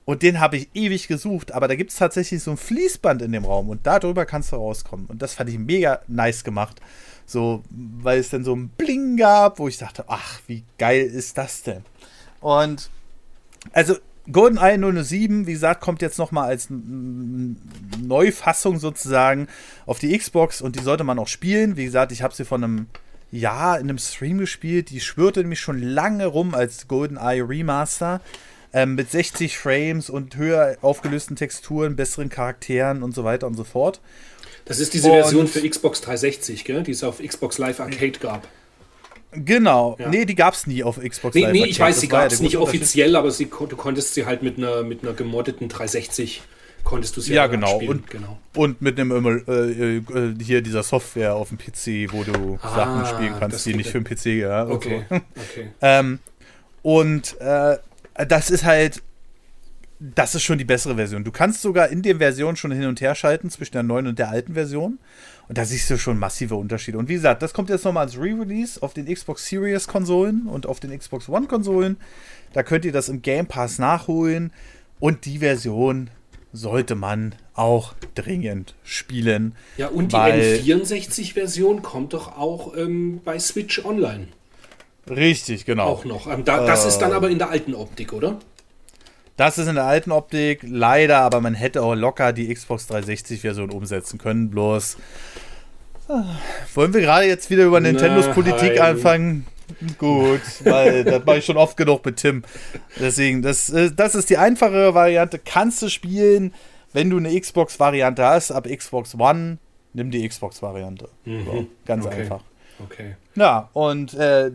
Speaker 1: Und den habe ich ewig gesucht, aber da gibt es tatsächlich so ein Fließband in dem Raum und darüber kannst du rauskommen. Und das fand ich mega nice gemacht. So, weil es dann so ein Bling gab, wo ich dachte, ach, wie geil ist das denn? Und also GoldenEye 007, wie gesagt, kommt jetzt nochmal als Neufassung sozusagen auf die Xbox und die sollte man auch spielen. Wie gesagt, ich habe sie von einem Jahr in einem Stream gespielt. Die schwörte nämlich schon lange rum als GoldenEye Remaster ähm, mit 60 Frames und höher aufgelösten Texturen, besseren Charakteren und so weiter und so fort.
Speaker 2: Das ist diese und Version für Xbox 360, gell? die es auf Xbox Live Arcade gab.
Speaker 1: Genau. Ja. Nee, die gab es nie auf Xbox
Speaker 2: nee, Live. Nee, Arcade. ich weiß, sie gab es nicht offiziell, aber sie, du konntest sie halt mit einer, mit einer gemoddeten 360 konntest du sie
Speaker 1: ja genau. Und, genau und mit einem äh, äh, hier dieser Software auf dem PC, wo du ah, Sachen spielen kannst, die nicht für den PC ja okay, so. okay. ähm, und äh, das ist halt, das ist schon die bessere Version. Du kannst sogar in der Version schon hin und her schalten zwischen der neuen und der alten Version. Und da siehst du schon massive Unterschiede. Und wie gesagt, das kommt jetzt nochmal als Re-Release auf den Xbox Series Konsolen und auf den Xbox One Konsolen. Da könnt ihr das im Game Pass nachholen. Und die Version sollte man auch dringend spielen.
Speaker 2: Ja, und die N64-Version kommt doch auch ähm, bei Switch Online.
Speaker 1: Richtig, genau.
Speaker 2: Auch noch. Ähm, da, das äh, ist dann aber in der alten Optik, oder?
Speaker 1: Das ist in der alten Optik, leider, aber man hätte auch locker die Xbox 360-Version umsetzen können. Bloß äh, wollen wir gerade jetzt wieder über Nintendos Politik anfangen? Gut, weil das mache ich schon oft genug mit Tim. Deswegen, das, äh, das ist die einfache Variante. Kannst du spielen, wenn du eine Xbox-Variante hast, ab Xbox One, nimm die Xbox-Variante. Mhm. So, ganz okay. einfach.
Speaker 2: Okay.
Speaker 1: Ja, und äh,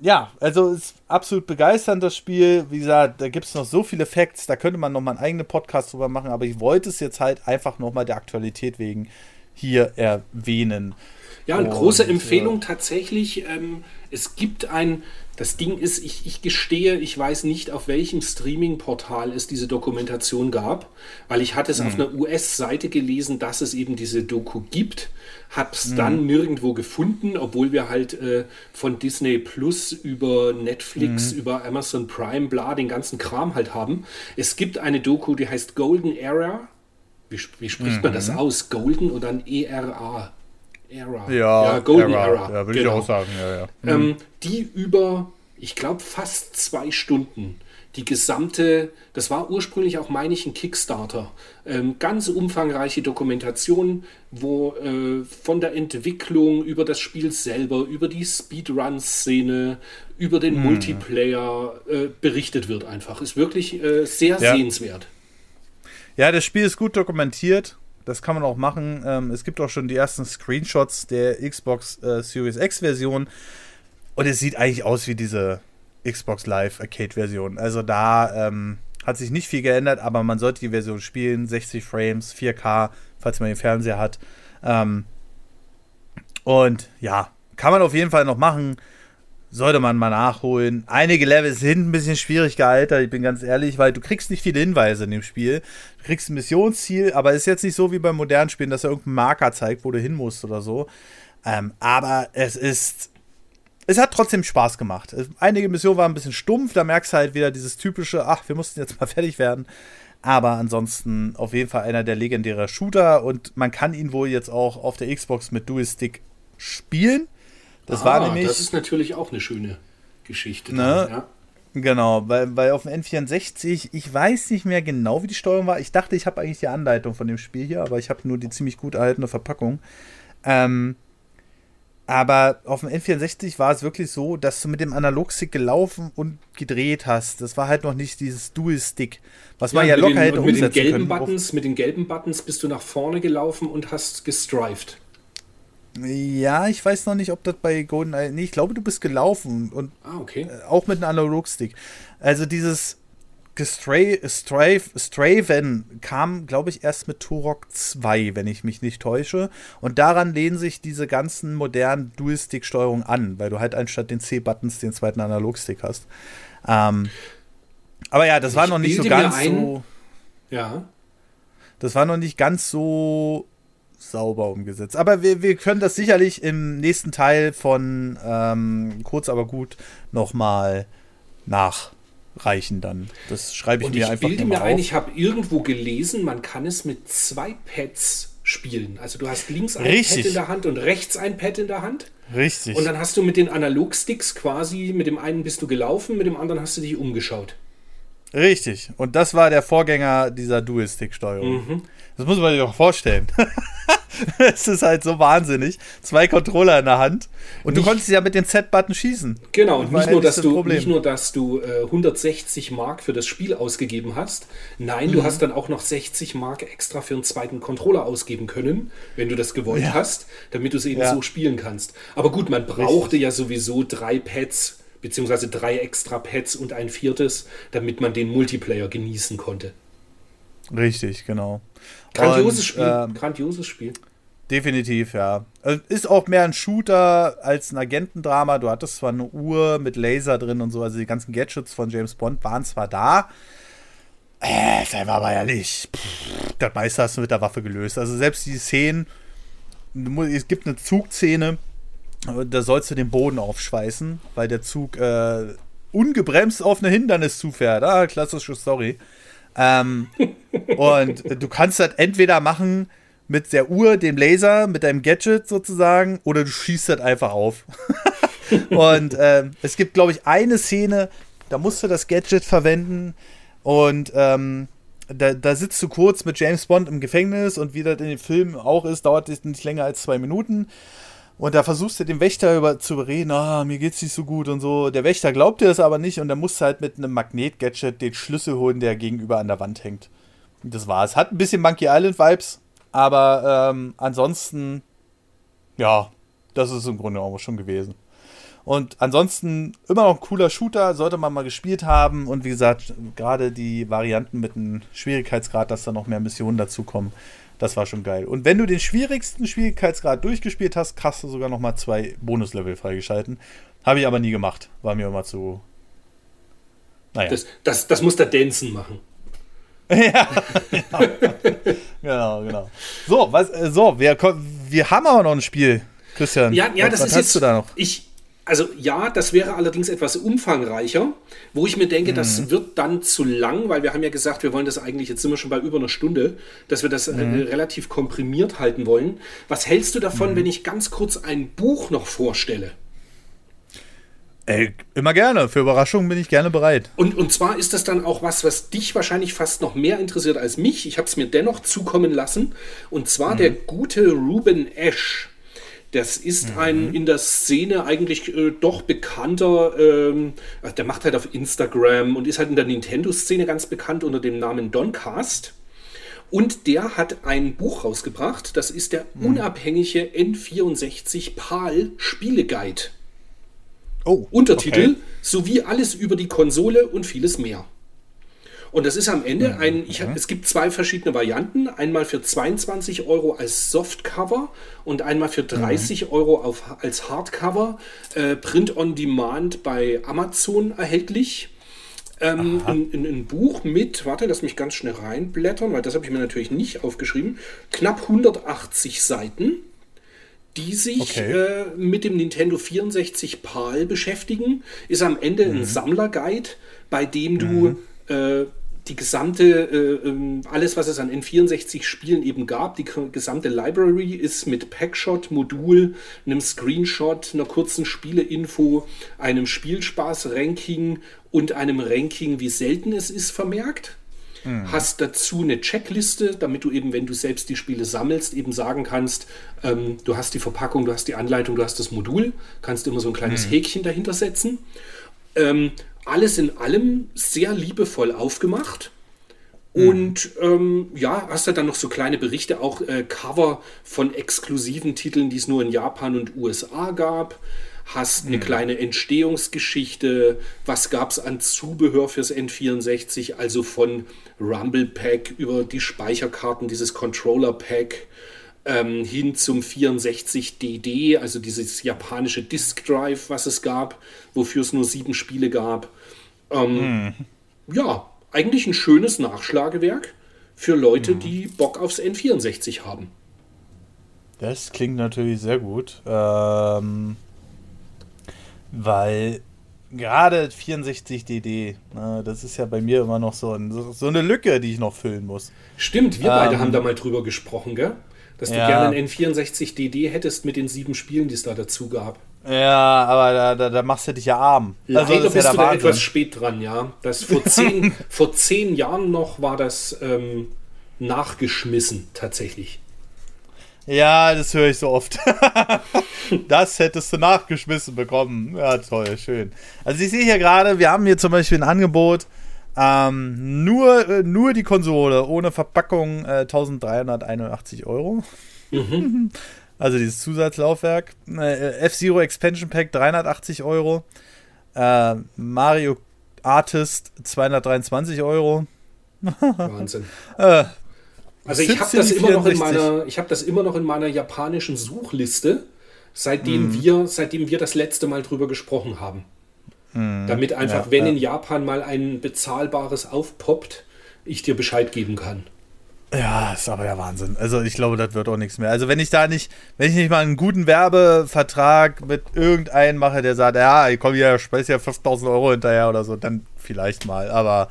Speaker 1: ja, also ist absolut begeisternd das Spiel. Wie gesagt, da gibt es noch so viele Facts, da könnte man noch mal einen eigenen Podcast drüber machen, aber ich wollte es jetzt halt einfach noch mal der Aktualität wegen hier erwähnen.
Speaker 2: Ja, eine große Empfehlung ja. tatsächlich. Ähm, es gibt ein, Das Ding ist, ich, ich gestehe, ich weiß nicht, auf welchem Streaming-Portal es diese Dokumentation gab, weil ich hatte es mhm. auf einer US-Seite gelesen, dass es eben diese Doku gibt, hab's mhm. dann nirgendwo gefunden, obwohl wir halt äh, von Disney Plus über Netflix, mhm. über Amazon Prime, bla, den ganzen Kram halt haben. Es gibt eine Doku, die heißt Golden Era. Wie, wie spricht man das mhm. aus? Golden oder ein ERA?
Speaker 1: Era. Ja, ja
Speaker 2: Golden Era. Era.
Speaker 1: Ja, würde genau. ich auch sagen. Ja, ja.
Speaker 2: Ähm, mhm. die über, ich glaube, fast zwei Stunden die gesamte, das war ursprünglich auch, meine ich, ein Kickstarter. Ähm, ganz umfangreiche Dokumentation, wo äh, von der Entwicklung über das Spiel selber, über die Speedrun-Szene, über den hm. Multiplayer äh, berichtet wird einfach. Ist wirklich äh, sehr ja. sehenswert.
Speaker 1: Ja, das Spiel ist gut dokumentiert. Das kann man auch machen. Ähm, es gibt auch schon die ersten Screenshots der Xbox äh, Series X Version. Und es sieht eigentlich aus wie diese Xbox Live Arcade Version. Also da ähm, hat sich nicht viel geändert, aber man sollte die Version spielen. 60 Frames, 4K, falls man den Fernseher hat. Ähm, und ja, kann man auf jeden Fall noch machen sollte man mal nachholen. Einige Level sind ein bisschen schwierig gealtert, ich bin ganz ehrlich, weil du kriegst nicht viele Hinweise in dem Spiel. Du kriegst ein Missionsziel, aber es ist jetzt nicht so wie beim modernen Spielen, dass er irgendeinen Marker zeigt, wo du hin musst oder so. Ähm, aber es ist. Es hat trotzdem Spaß gemacht. Einige Missionen waren ein bisschen stumpf, da merkst du halt wieder dieses typische, ach, wir mussten jetzt mal fertig werden. Aber ansonsten auf jeden Fall einer der legendären Shooter und man kann ihn wohl jetzt auch auf der Xbox mit Dual Stick spielen.
Speaker 2: Das ah, war nämlich. Das ist natürlich auch eine schöne Geschichte.
Speaker 1: Ne? ja. Genau, weil, weil auf dem N64, ich weiß nicht mehr genau, wie die Steuerung war. Ich dachte, ich habe eigentlich die Anleitung von dem Spiel hier, aber ich habe nur die ziemlich gut erhaltene Verpackung. Ähm, aber auf dem N64 war es wirklich so, dass du mit dem Analogstick gelaufen und gedreht hast. Das war halt noch nicht dieses Dual-Stick, was ja, man ja locker den, hätte
Speaker 2: umsetzen mit den gelben können. Buttons, mit den gelben Buttons bist du nach vorne gelaufen und hast gestrived.
Speaker 1: Ja, ich weiß noch nicht, ob das bei GoldenEye. Nee, ich glaube, du bist gelaufen und
Speaker 2: ah, okay.
Speaker 1: Äh, auch mit einem Analogstick. Also dieses Straven kam, glaube ich, erst mit Turok 2, wenn ich mich nicht täusche. Und daran lehnen sich diese ganzen modernen Dual-Stick-Steuerungen an, weil du halt anstatt den C-Buttons den zweiten Analogstick hast. Ähm, aber ja, das ich war noch nicht so ganz so.
Speaker 2: Ja.
Speaker 1: Das war noch nicht ganz so sauber umgesetzt. Aber wir, wir können das sicherlich im nächsten Teil von ähm, Kurz aber gut nochmal nachreichen dann. Das schreibe ich
Speaker 2: Und
Speaker 1: mir
Speaker 2: ich
Speaker 1: einfach
Speaker 2: bilde mir ein, ich habe irgendwo gelesen, man kann es mit zwei Pads spielen. Also du hast links ein
Speaker 1: Richtig.
Speaker 2: Pad in der Hand und rechts ein Pad in der Hand.
Speaker 1: Richtig.
Speaker 2: Und dann hast du mit den Analogsticks quasi, mit dem einen bist du gelaufen, mit dem anderen hast du dich umgeschaut.
Speaker 1: Richtig. Und das war der Vorgänger dieser Dual-Stick-Steuerung. Mhm. Das muss man sich auch vorstellen. es ist halt so wahnsinnig. Zwei Controller in der Hand. Und nicht, du konntest ja mit den Z-Button schießen.
Speaker 2: Genau, und nicht nur, dass du, nicht nur, dass du äh, 160 Mark für das Spiel ausgegeben hast. Nein, mhm. du hast dann auch noch 60 Mark extra für einen zweiten Controller ausgeben können, wenn du das gewollt ja. hast, damit du es eben ja. so spielen kannst. Aber gut, man brauchte Richtig. ja sowieso drei Pads, beziehungsweise drei extra Pads und ein viertes, damit man den Multiplayer genießen konnte.
Speaker 1: Richtig, genau.
Speaker 2: Grandioses und, Spiel. Ähm, Grandioses Spiel.
Speaker 1: Definitiv, ja. Also ist auch mehr ein Shooter als ein Agentendrama. Du hattest zwar eine Uhr mit Laser drin und so, also die ganzen Gadgets von James Bond waren zwar da. Äh, war aber ja nicht. Pff, das meiste hast du mit der Waffe gelöst. Also selbst die Szenen, es gibt eine Zugszene, da sollst du den Boden aufschweißen, weil der Zug äh, ungebremst auf eine Hindernis zufährt. Ah, klassische Story. Ähm, und du kannst das entweder machen mit der Uhr, dem Laser, mit deinem Gadget sozusagen, oder du schießt das einfach auf. und ähm, es gibt, glaube ich, eine Szene, da musst du das Gadget verwenden und ähm, da, da, sitzt du kurz mit James Bond im Gefängnis und wie das in den Filmen auch ist, dauert das nicht länger als zwei Minuten. Und da versuchst du den Wächter über, zu überreden, ah, mir geht's nicht so gut und so. Der Wächter glaubt dir das aber nicht und dann musst du halt mit einem Magnet-Gadget den Schlüssel holen, der gegenüber an der Wand hängt. Und das war's. Hat ein bisschen Monkey Island-Vibes, aber ähm, ansonsten, ja, das ist im Grunde auch schon gewesen. Und ansonsten immer noch ein cooler Shooter, sollte man mal gespielt haben. Und wie gesagt, gerade die Varianten mit einem Schwierigkeitsgrad, dass da noch mehr Missionen dazukommen, Das war schon geil. Und wenn du den schwierigsten Schwierigkeitsgrad durchgespielt hast, hast du sogar noch mal zwei Bonuslevel freigeschalten. Habe ich aber nie gemacht. War mir immer zu.
Speaker 2: Naja. Das, das, das muss der Danson machen.
Speaker 1: ja, genau. genau, genau. So, was, äh, so wir, wir haben aber noch ein Spiel, Christian.
Speaker 2: Ja, ja
Speaker 1: was,
Speaker 2: das
Speaker 1: was
Speaker 2: ist
Speaker 1: hast
Speaker 2: jetzt,
Speaker 1: du da noch?
Speaker 2: Ich, also ja, das wäre allerdings etwas umfangreicher, wo ich mir denke,
Speaker 1: Mhm.
Speaker 2: das wird dann zu lang, weil wir haben ja gesagt, wir wollen das eigentlich, jetzt sind wir schon bei über einer Stunde, dass wir das äh,
Speaker 1: Mhm.
Speaker 2: relativ komprimiert halten wollen. Was hältst du davon, wenn ich ganz kurz ein Buch noch vorstelle?
Speaker 1: Ey, immer gerne. Für Überraschungen bin ich gerne bereit.
Speaker 2: Und, und zwar ist das dann auch was, was dich wahrscheinlich fast noch mehr interessiert als mich. Ich habe es mir dennoch zukommen lassen. Und zwar der gute Ruben Ash. Das ist ein in der Szene eigentlich äh, doch bekannter, ähm, also der macht halt auf Instagram und ist halt in der Nintendo-Szene ganz bekannt unter dem Namen Doncast. Und der hat ein Buch rausgebracht, das ist der unabhängige N64 PAL Spieleguide.
Speaker 1: Oh,
Speaker 2: Untertitel
Speaker 1: okay.
Speaker 2: sowie alles über die Konsole und vieles mehr. Und das ist am Ende ein, ich hab, es gibt zwei verschiedene Varianten, einmal für 22 Euro als Softcover und einmal für 30 Euro auf, als Hardcover, äh, Print on Demand bei Amazon erhältlich. Ähm, ein, ein, ein Buch mit, warte, lass mich ganz schnell reinblättern, weil das habe ich mir natürlich nicht aufgeschrieben, knapp 180 Seiten die sich
Speaker 1: Okay.
Speaker 2: äh, mit dem Nintendo 64 PAL beschäftigen, ist am Ende ein Sammlerguide, bei dem du äh, die gesamte, äh, ähm, alles was es an N64-Spielen eben gab, die gesamte Library ist mit Packshot, Modul, einem Screenshot, einer kurzen Spieleinfo, einem Spielspaß-Ranking und einem Ranking, wie selten es ist, vermerkt. Hast dazu eine Checkliste, damit du eben, wenn du selbst die Spiele sammelst, eben sagen kannst, ähm, du hast die Verpackung, du hast die Anleitung, du hast das Modul, kannst immer so ein kleines Häkchen dahinter setzen. Ähm, alles in allem sehr liebevoll aufgemacht. Und ähm, ja, hast du dann noch so kleine Berichte, auch äh, Cover von exklusiven Titeln, die es nur in Japan und USA gab. Hast eine kleine Entstehungsgeschichte. Was gab es an Zubehör fürs N64? Also von Rumble Pack über die Speicherkarten, dieses Controller Pack ähm, hin zum 64DD, also dieses japanische Disk Drive, was es gab, wofür es nur sieben Spiele gab. Ähm, Ja, eigentlich ein schönes Nachschlagewerk für Leute, die Bock aufs N64 haben.
Speaker 1: Das klingt natürlich sehr gut. Ähm, weil gerade 64DD, ne, das ist ja bei mir immer noch so, ein, so, so eine Lücke, die ich noch füllen muss.
Speaker 2: Stimmt, wir beide
Speaker 1: Ähm,
Speaker 2: haben da mal drüber gesprochen, gell? Dass du
Speaker 1: ja.
Speaker 2: gerne ein N64DD hättest mit den sieben Spielen, die es da dazu gab.
Speaker 1: Ja, aber da, da, da machst du dich ja arm.
Speaker 2: Leider
Speaker 1: das ist
Speaker 2: bist
Speaker 1: ja
Speaker 2: du da etwas spät dran, ja. Das vor zehn, vor zehn Jahren noch war das ähm, nachgeschmissen, tatsächlich.
Speaker 1: Ja, das höre ich so oft. das hättest du nachgeschmissen bekommen. Ja, toll, schön. Also ich sehe hier gerade, wir haben hier zum Beispiel ein Angebot, ähm, nur, äh, nur die Konsole ohne Verpackung äh, 1381 Euro. Also dieses Zusatzlaufwerk. Äh, F-Zero Expansion Pack 380 Euro. Äh, Mario Artist 223 Euro.
Speaker 2: Wahnsinn.
Speaker 1: Äh,
Speaker 2: Also ich habe das immer noch in
Speaker 1: 64.
Speaker 2: meiner, ich habe das immer noch in meiner japanischen Suchliste, seitdem
Speaker 1: Mhm.
Speaker 2: wir, seitdem wir das letzte Mal drüber gesprochen haben. Damit einfach,
Speaker 1: Mhm. Ja,
Speaker 2: wenn
Speaker 1: ja.
Speaker 2: in Japan mal ein bezahlbares aufpoppt, ich dir Bescheid geben kann.
Speaker 1: Ja, ist aber ja Wahnsinn. Also ich glaube, das wird auch nichts mehr. Also wenn ich da nicht, wenn ich nicht mal einen guten Werbevertrag mit irgendeinem mache, der sagt, ja, ich komme hier, speise ja 5000 Euro hinterher oder so, dann vielleicht mal. Aber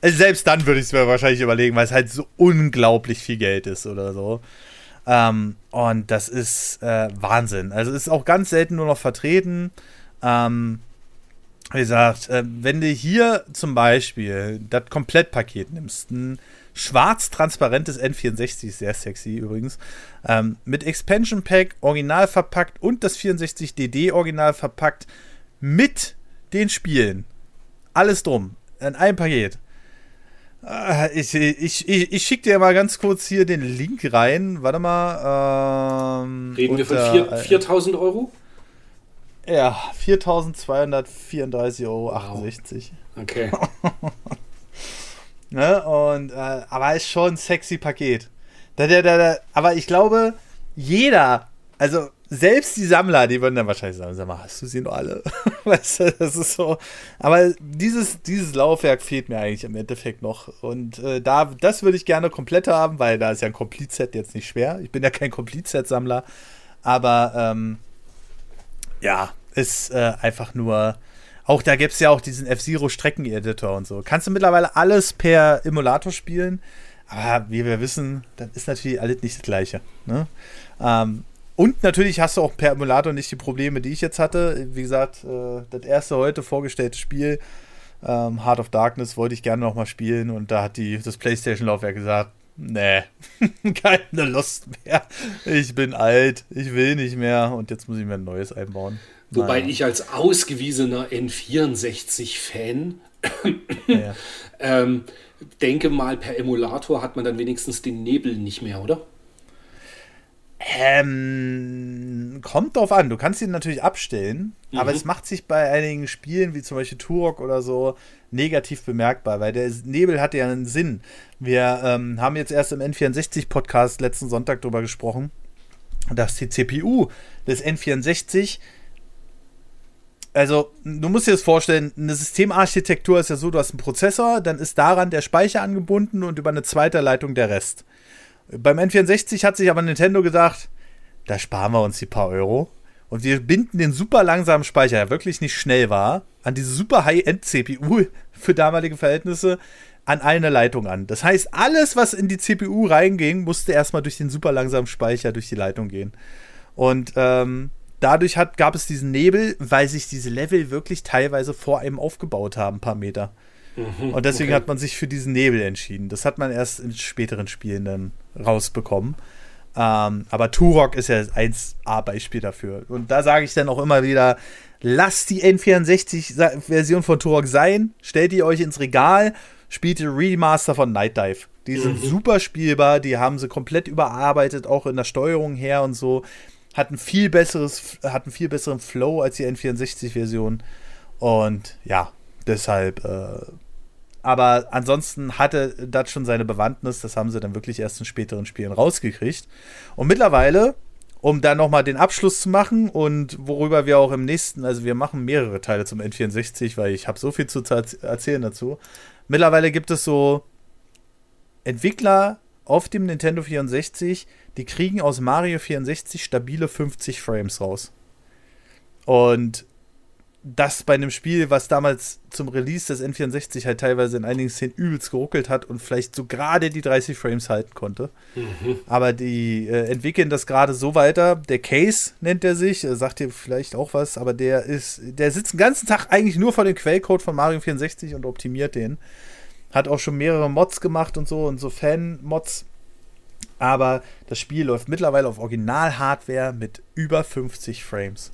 Speaker 1: also selbst dann würde ich es mir wahrscheinlich überlegen, weil es halt so unglaublich viel Geld ist oder so. Ähm, und das ist äh, Wahnsinn. Also es ist auch ganz selten nur noch vertreten. Ähm, wie gesagt, äh, wenn du hier zum Beispiel das Komplettpaket nimmst, ein schwarz-transparentes N64, sehr sexy übrigens, ähm, mit Expansion Pack original verpackt und das 64DD original verpackt mit den Spielen. Alles drum, in einem Paket. Äh, Ich, ich, ich, ich schicke dir mal ganz kurz hier den Link rein. Warte mal. Ähm,
Speaker 2: Reden wir von
Speaker 1: unter-
Speaker 2: vier- 4000 Euro?
Speaker 1: Ja, 4.234,68 Euro.
Speaker 2: Okay.
Speaker 1: Ne? Und, äh, aber ist schon ein sexy Paket. Da, da, da, da. Aber ich glaube, jeder, also selbst die Sammler, die würden dann wahrscheinlich sagen, sag mal, hast du sie noch alle? weißt du, das ist so. Aber dieses, dieses Laufwerk fehlt mir eigentlich im Endeffekt noch. Und äh, da, das würde ich gerne komplett haben, weil da ist ja ein Complete-Set jetzt nicht schwer. Ich bin ja kein Complete-Set-Sammler. Aber ähm, ja, ist äh, einfach nur. Auch da gibt es ja auch diesen F-Zero Strecken-Editor und so. Kannst du mittlerweile alles per Emulator spielen. Aber wie wir wissen, dann ist natürlich alles nicht das Gleiche. Ne? Ähm, und natürlich hast du auch per Emulator nicht die Probleme, die ich jetzt hatte. Wie gesagt, äh, das erste heute vorgestellte Spiel, ähm, Heart of Darkness, wollte ich gerne nochmal spielen. Und da hat die, das PlayStation-Laufwerk gesagt, nee, keine Lust mehr. Ich bin alt, ich will nicht mehr. Und jetzt muss ich mir ein neues einbauen.
Speaker 2: Wobei naja. ich als ausgewiesener N64-Fan ja. ähm, denke mal, per Emulator hat man dann wenigstens den Nebel nicht mehr, oder?
Speaker 1: Ähm, kommt drauf an. Du kannst ihn natürlich abstellen, mhm. aber es macht sich bei einigen Spielen, wie zum Beispiel Turok oder so, negativ bemerkbar, weil der Nebel hat ja einen Sinn. Wir ähm, haben jetzt erst im N64-Podcast letzten Sonntag darüber gesprochen, dass die CPU des N64 also, du musst dir das vorstellen, eine Systemarchitektur ist ja so, du hast einen Prozessor, dann ist daran der Speicher angebunden und über eine zweite Leitung der Rest. Beim N64 hat sich aber Nintendo gedacht, da sparen wir uns die paar Euro. Und wir binden den super langsamen Speicher, der wirklich nicht schnell war, an diese super High-End-CPU für damalige Verhältnisse an eine Leitung an. Das heißt, alles, was in die CPU reinging, musste erstmal durch den super langsamen Speicher durch die Leitung gehen. Und ähm, dadurch hat, gab es diesen Nebel, weil sich diese Level wirklich teilweise vor einem aufgebaut haben, ein paar Meter. Mhm, und deswegen okay. hat man sich für diesen Nebel entschieden. Das hat man erst in späteren Spielen dann rausbekommen. Ähm, aber Turok ist ja ein A-Beispiel dafür. Und da sage ich dann auch immer wieder, lasst die N64-Version von Turok sein, stellt die euch ins Regal, spielt die Remaster von Night Dive. Die sind mhm. super spielbar, die haben sie komplett überarbeitet, auch in der Steuerung her und so. Hatten viel besseres, hatten viel besseren Flow als die N64-Version. Und ja, deshalb äh, aber ansonsten hatte das schon seine Bewandtnis. Das haben sie dann wirklich erst in späteren Spielen rausgekriegt. Und mittlerweile, um da nochmal den Abschluss zu machen und worüber wir auch im nächsten, also wir machen mehrere Teile zum N64, weil ich habe so viel zu erzählen dazu. Mittlerweile gibt es so Entwickler auf dem Nintendo 64, die kriegen aus Mario 64 stabile 50 Frames raus. Und das bei einem Spiel, was damals zum Release des N64 halt teilweise in einigen Szenen übelst geruckelt hat und vielleicht so gerade die 30 Frames halten konnte. Mhm. Aber die äh, entwickeln das gerade so weiter. Der Case nennt er sich, äh, sagt dir vielleicht auch was, aber der ist, der sitzt den ganzen Tag eigentlich nur vor dem Quellcode von Mario 64 und optimiert den. Hat auch schon mehrere Mods gemacht und so und so Fan-Mods. Aber das Spiel läuft mittlerweile auf Original-Hardware mit über 50 Frames.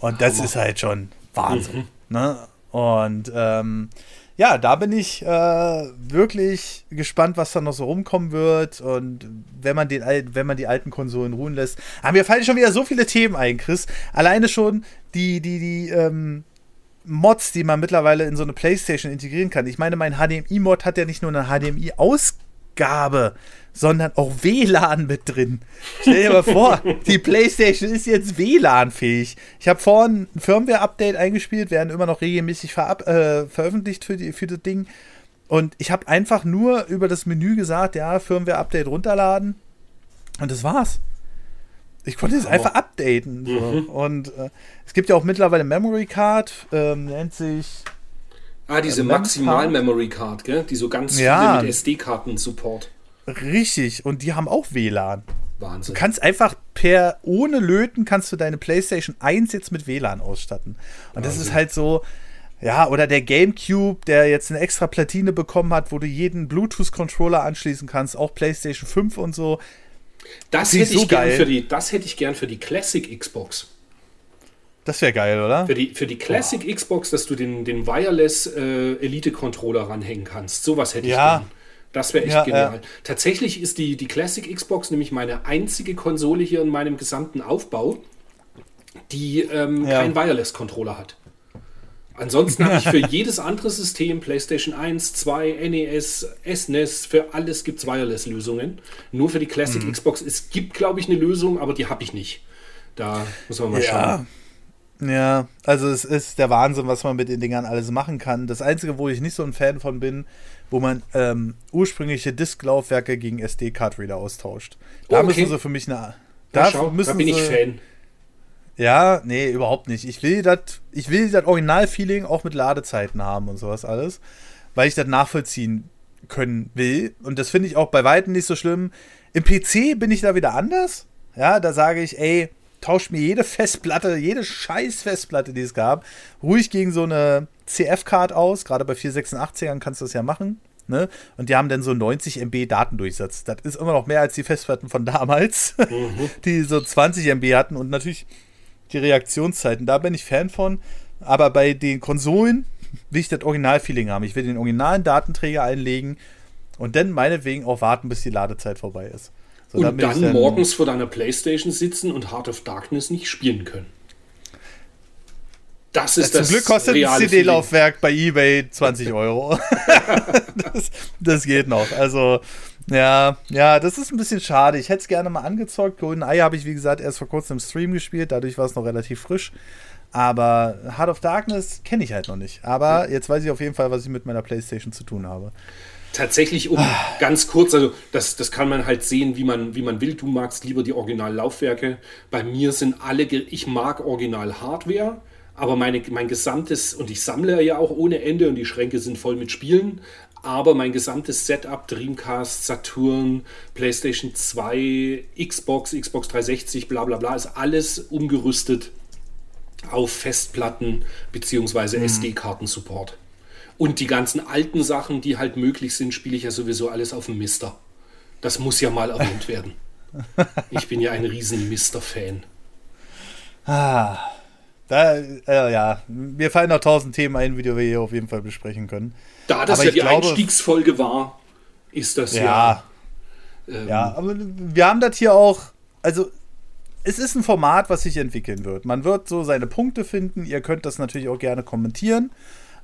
Speaker 1: Und das Hammer. ist halt schon Wahnsinn. Mhm. Ne? Und ähm, ja, da bin ich äh, wirklich gespannt, was da noch so rumkommen wird. Und wenn man, den, wenn man die alten Konsolen ruhen lässt. Aber mir fallen schon wieder so viele Themen ein, Chris. Alleine schon die, die, die ähm, Mods, die man mittlerweile in so eine Playstation integrieren kann. Ich meine, mein HDMI-Mod hat ja nicht nur eine HDMI-Ausgabe, sondern auch WLAN mit drin. Stell dir mal vor, die PlayStation ist jetzt WLAN-fähig. Ich habe vorhin ein Firmware-Update eingespielt, werden immer noch regelmäßig äh, veröffentlicht für, die, für das Ding. Und ich habe einfach nur über das Menü gesagt, ja, Firmware-Update runterladen. Und das war's. Ich konnte es einfach updaten. So. Mhm. Und äh, es gibt ja auch mittlerweile Memory Card, ähm, nennt sich.
Speaker 2: Ah, diese Maximal-Memory Card, gell? Die so ganz ja. viele mit SD-Karten-Support.
Speaker 1: Richtig, und die haben auch WLAN. Wahnsinn. Du kannst einfach per, ohne Löten, kannst du deine PlayStation 1 jetzt mit WLAN ausstatten. Und Wahnsinn. das ist halt so, ja, oder der GameCube, der jetzt eine extra Platine bekommen hat, wo du jeden Bluetooth-Controller anschließen kannst, auch PlayStation 5 und so.
Speaker 2: Das, das hätte, ich so gern für die, das hätte ich gern für die Classic Xbox.
Speaker 1: Das wäre geil, oder?
Speaker 2: Für die, für die Classic Boah. Xbox, dass du den, den Wireless äh, Elite-Controller ranhängen kannst. Sowas hätte ich ja. gern. Das wäre echt ja, genial. Ja. Tatsächlich ist die, die Classic Xbox nämlich meine einzige Konsole hier in meinem gesamten Aufbau, die ähm, ja. keinen Wireless-Controller hat. Ansonsten habe ich für jedes andere System, PlayStation 1, 2, NES, SNES, für alles gibt es Wireless-Lösungen. Nur für die Classic mhm. Xbox. Es gibt, glaube ich, eine Lösung, aber die habe ich nicht. Da muss man mal schauen.
Speaker 1: Ja, also es ist der Wahnsinn, was man mit den Dingern alles machen kann. Das Einzige, wo ich nicht so ein Fan von bin, wo man ähm, ursprüngliche Disklaufwerke gegen SD-Card-Reader austauscht. Da oh, okay. müssen sie für mich eine.
Speaker 2: Da, schau, müssen da bin ich Fan.
Speaker 1: Ja, nee, überhaupt nicht. Ich will das, ich will das Original-Feeling auch mit Ladezeiten haben und sowas alles, weil ich das nachvollziehen können will. Und das finde ich auch bei Weitem nicht so schlimm. Im PC bin ich da wieder anders. Ja, da sage ich, ey, tausch mir jede Festplatte, jede scheiß Festplatte, die es gab, ruhig gegen so eine CF-Card aus. Gerade bei 486ern kannst du das ja machen. Ne? Und die haben dann so 90 MB Datendurchsatz. Das ist immer noch mehr als die Festplatten von damals, mhm. die so 20 MB hatten. Und natürlich die Reaktionszeiten. Da bin ich Fan von. Aber bei den Konsolen will ich das Original-Feeling haben. Ich will den originalen Datenträger einlegen und dann meinetwegen auch warten, bis die Ladezeit vorbei ist.
Speaker 2: So, und dann, dann morgens vor deiner Playstation sitzen und Heart of Darkness nicht spielen können.
Speaker 1: Das ist ja, das Zum Glück kostet ein CD-Laufwerk bei eBay 20 Euro. das, das, geht noch. Also, ja, ja, das ist ein bisschen schade. Ich hätte es gerne mal angezockt. Golden Eye habe ich, wie gesagt, erst vor kurzem im Stream gespielt. Dadurch war es noch relativ frisch. Aber Heart of Darkness kenne ich halt noch nicht. Aber jetzt weiß ich auf jeden Fall, was ich mit meiner Playstation zu tun habe.
Speaker 2: Tatsächlich, um ah. ganz kurz, also das, das kann man halt sehen, wie man, wie man will. Du magst lieber die Original-Laufwerke. Bei mir sind alle, ich mag Original-Hardware, aber meine, mein gesamtes, und ich sammle ja auch ohne Ende und die Schränke sind voll mit Spielen, aber mein gesamtes Setup, Dreamcast, Saturn, PlayStation 2, Xbox, Xbox 360, bla bla bla, ist alles umgerüstet auf Festplatten bzw. Mhm. SD-Karten-Support. Und die ganzen alten Sachen, die halt möglich sind, spiele ich ja sowieso alles auf dem Mister. Das muss ja mal erwähnt werden. Ich bin ja ein riesen Mister-Fan.
Speaker 1: Ah, da, äh, ja, mir fallen noch tausend Themen ein, die wir hier auf jeden Fall besprechen können.
Speaker 2: Da das aber ja die glaube, Einstiegsfolge war, ist das ja.
Speaker 1: Ja, ähm, ja, aber wir haben das hier auch, also es ist ein Format, was sich entwickeln wird. Man wird so seine Punkte finden. Ihr könnt das natürlich auch gerne kommentieren.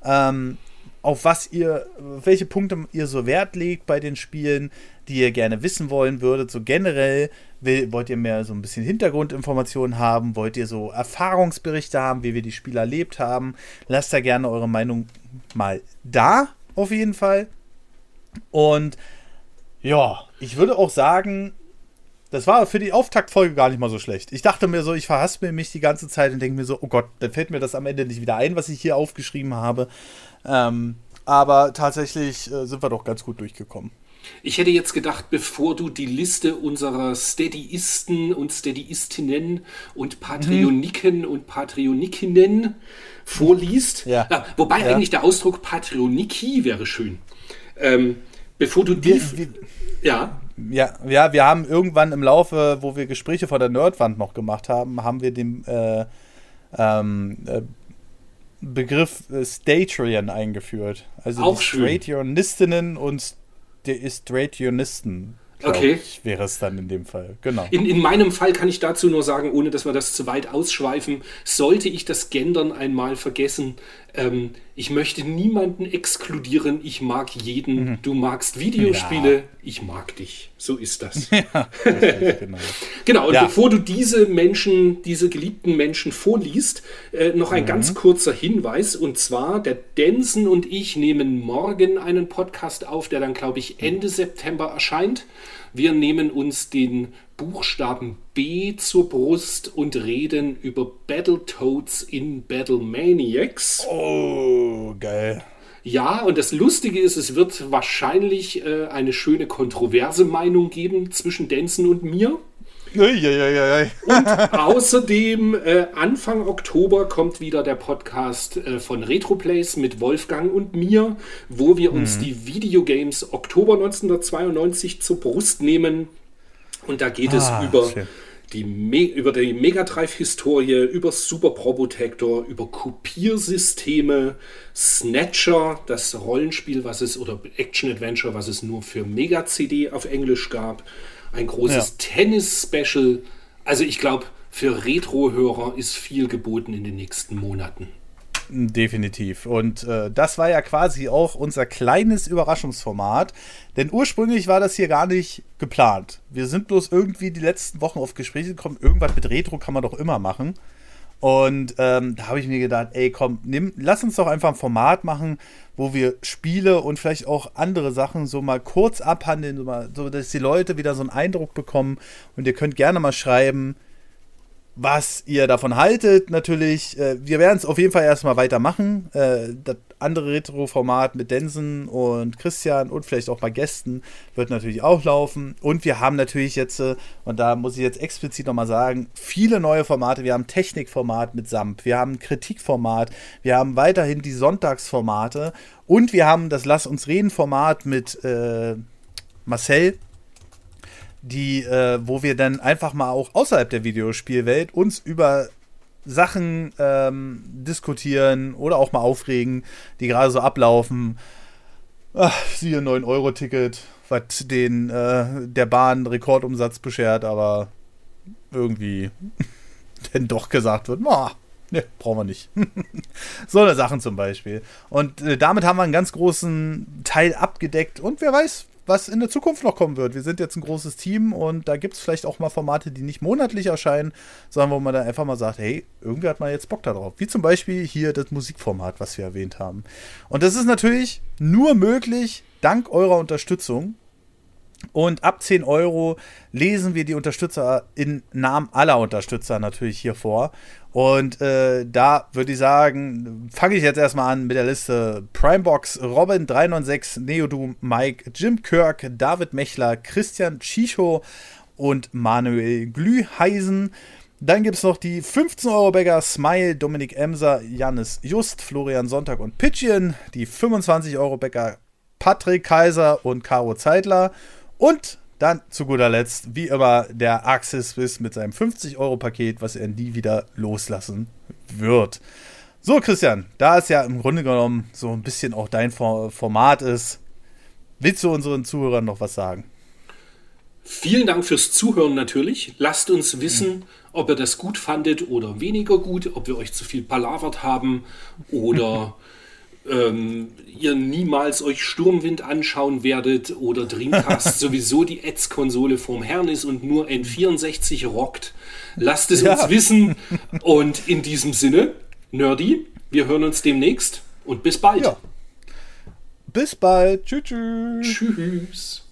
Speaker 1: Ähm, auf was ihr, welche Punkte ihr so Wert legt bei den Spielen, die ihr gerne wissen wollen würdet. So generell will, wollt ihr mehr so ein bisschen Hintergrundinformationen haben, wollt ihr so Erfahrungsberichte haben, wie wir die Spiele erlebt haben. Lasst da gerne eure Meinung mal da, auf jeden Fall. Und ja, ich würde auch sagen, das war für die Auftaktfolge gar nicht mal so schlecht. Ich dachte mir so, ich verhaspel mich die ganze Zeit und denke mir so, oh Gott, dann fällt mir das am Ende nicht wieder ein, was ich hier aufgeschrieben habe. Ähm, aber tatsächlich äh, sind wir doch ganz gut durchgekommen.
Speaker 2: Ich hätte jetzt gedacht, bevor du die Liste unserer Steadyisten und Steadyistinnen und Patreoniken mhm. und Patreonikinnen vorliest,
Speaker 1: ja.
Speaker 2: Ja, wobei ja. eigentlich der Ausdruck Patreoniki wäre schön. Ähm, bevor du die.
Speaker 1: Wir, wir, ja. Ja, ja, wir haben irgendwann im Laufe, wo wir Gespräche vor der Nerdwand noch gemacht haben, haben wir den äh, ähm, äh, Begriff äh, Statrian eingeführt. Also
Speaker 2: Auch
Speaker 1: die Straightionistinnen und die Straightionisten
Speaker 2: okay.
Speaker 1: Ich, wäre es dann in dem Fall. Genau.
Speaker 2: In, in meinem Fall kann ich dazu nur sagen, ohne dass wir das zu weit ausschweifen, sollte ich das Gendern einmal vergessen, ähm, ich möchte niemanden exkludieren. Ich mag jeden. Mhm. Du magst Videospiele. Ja. Ich mag dich. So ist das. Ja, genau. genau. Und ja. bevor du diese Menschen, diese geliebten Menschen vorliest, äh, noch ein mhm. ganz kurzer Hinweis. Und zwar, der Densen und ich nehmen morgen einen Podcast auf, der dann, glaube ich, Ende mhm. September erscheint. Wir nehmen uns den Buchstaben B zur Brust und reden über Battletoads in Battle Maniacs.
Speaker 1: Oh, geil.
Speaker 2: Ja, und das Lustige ist, es wird wahrscheinlich äh, eine schöne kontroverse Meinung geben zwischen Denson und mir.
Speaker 1: Uiuiui.
Speaker 2: Und außerdem äh, Anfang Oktober kommt wieder der Podcast äh, von Retroplays mit Wolfgang und mir, wo wir uns mhm. die Videogames Oktober 1992 zur Brust nehmen. Und da geht ah, es über die, Me über die Mega Drive-Historie, über Super Probotector, über Kopiersysteme, Snatcher, das Rollenspiel, was es, oder Action-Adventure, was es nur für Mega-CD auf Englisch gab ein großes ja. Tennis-Special. Also ich glaube, für Retro-Hörer ist viel geboten in den nächsten Monaten.
Speaker 1: Definitiv. Und äh, das war ja quasi auch unser kleines Überraschungsformat. Denn ursprünglich war das hier gar nicht geplant. Wir sind bloß irgendwie die letzten Wochen auf Gespräche gekommen. Irgendwas mit Retro kann man doch immer machen. Und ähm, da habe ich mir gedacht, ey, komm, nimm, lass uns doch einfach ein Format machen, wo wir Spiele und vielleicht auch andere Sachen so mal kurz abhandeln, so, mal, so dass die Leute wieder so einen Eindruck bekommen. Und ihr könnt gerne mal schreiben, was ihr davon haltet, natürlich. Äh, wir werden es auf jeden Fall erstmal weitermachen. Äh, das andere Retro-Format mit Densen und Christian und vielleicht auch bei Gästen wird natürlich auch laufen. Und wir haben natürlich jetzt, äh, und da muss ich jetzt explizit nochmal sagen, viele neue Formate. Wir haben Technikformat mit Samp, wir haben Kritikformat, wir haben weiterhin die Sonntagsformate und wir haben das Lass uns reden Format mit äh, Marcel die, äh, wo wir dann einfach mal auch außerhalb der Videospielwelt uns über Sachen ähm, diskutieren oder auch mal aufregen, die gerade so ablaufen. Ach, siehe 9-Euro-Ticket, was den äh, der Bahn Rekordumsatz beschert, aber irgendwie denn doch gesagt wird, na, ne, brauchen wir nicht. so eine Sachen zum Beispiel. Und äh, damit haben wir einen ganz großen Teil abgedeckt und wer weiß, was in der Zukunft noch kommen wird. Wir sind jetzt ein großes Team und da gibt es vielleicht auch mal Formate, die nicht monatlich erscheinen, sondern wo man dann einfach mal sagt, hey, irgendwie hat man jetzt Bock darauf. Wie zum Beispiel hier das Musikformat, was wir erwähnt haben. Und das ist natürlich nur möglich dank eurer Unterstützung. Und ab 10 Euro lesen wir die Unterstützer in Namen aller Unterstützer natürlich hier vor. Und äh, da würde ich sagen, fange ich jetzt erstmal an mit der Liste Primebox, Robin 396, Neodoom, Mike, Jim Kirk, David Mechler, Christian Chicho und Manuel Glüheisen. Dann gibt es noch die 15-Euro-Bäcker Smile, Dominik Emser, Jannis Just, Florian Sonntag und Pitchien. Die 25-Euro-Bäcker Patrick Kaiser und Caro Zeitler. Und dann zu guter Letzt, wie immer, der Axis Swiss mit seinem 50-Euro-Paket, was er nie wieder loslassen wird. So, Christian, da es ja im Grunde genommen so ein bisschen auch dein Format ist, willst du unseren Zuhörern noch was sagen?
Speaker 2: Vielen Dank fürs Zuhören natürlich. Lasst uns wissen, ob ihr das gut fandet oder weniger gut, ob wir euch zu viel palavert haben oder ähm, ihr niemals euch Sturmwind anschauen werdet oder Dreamcast sowieso die Ads-Konsole vom Herrn ist und nur N64 rockt. Lasst es ja. uns wissen. Und in diesem Sinne, Nerdy, wir hören uns demnächst und bis bald. Ja.
Speaker 1: Bis bald. Tschüss. Tschüss.
Speaker 2: Tschüss.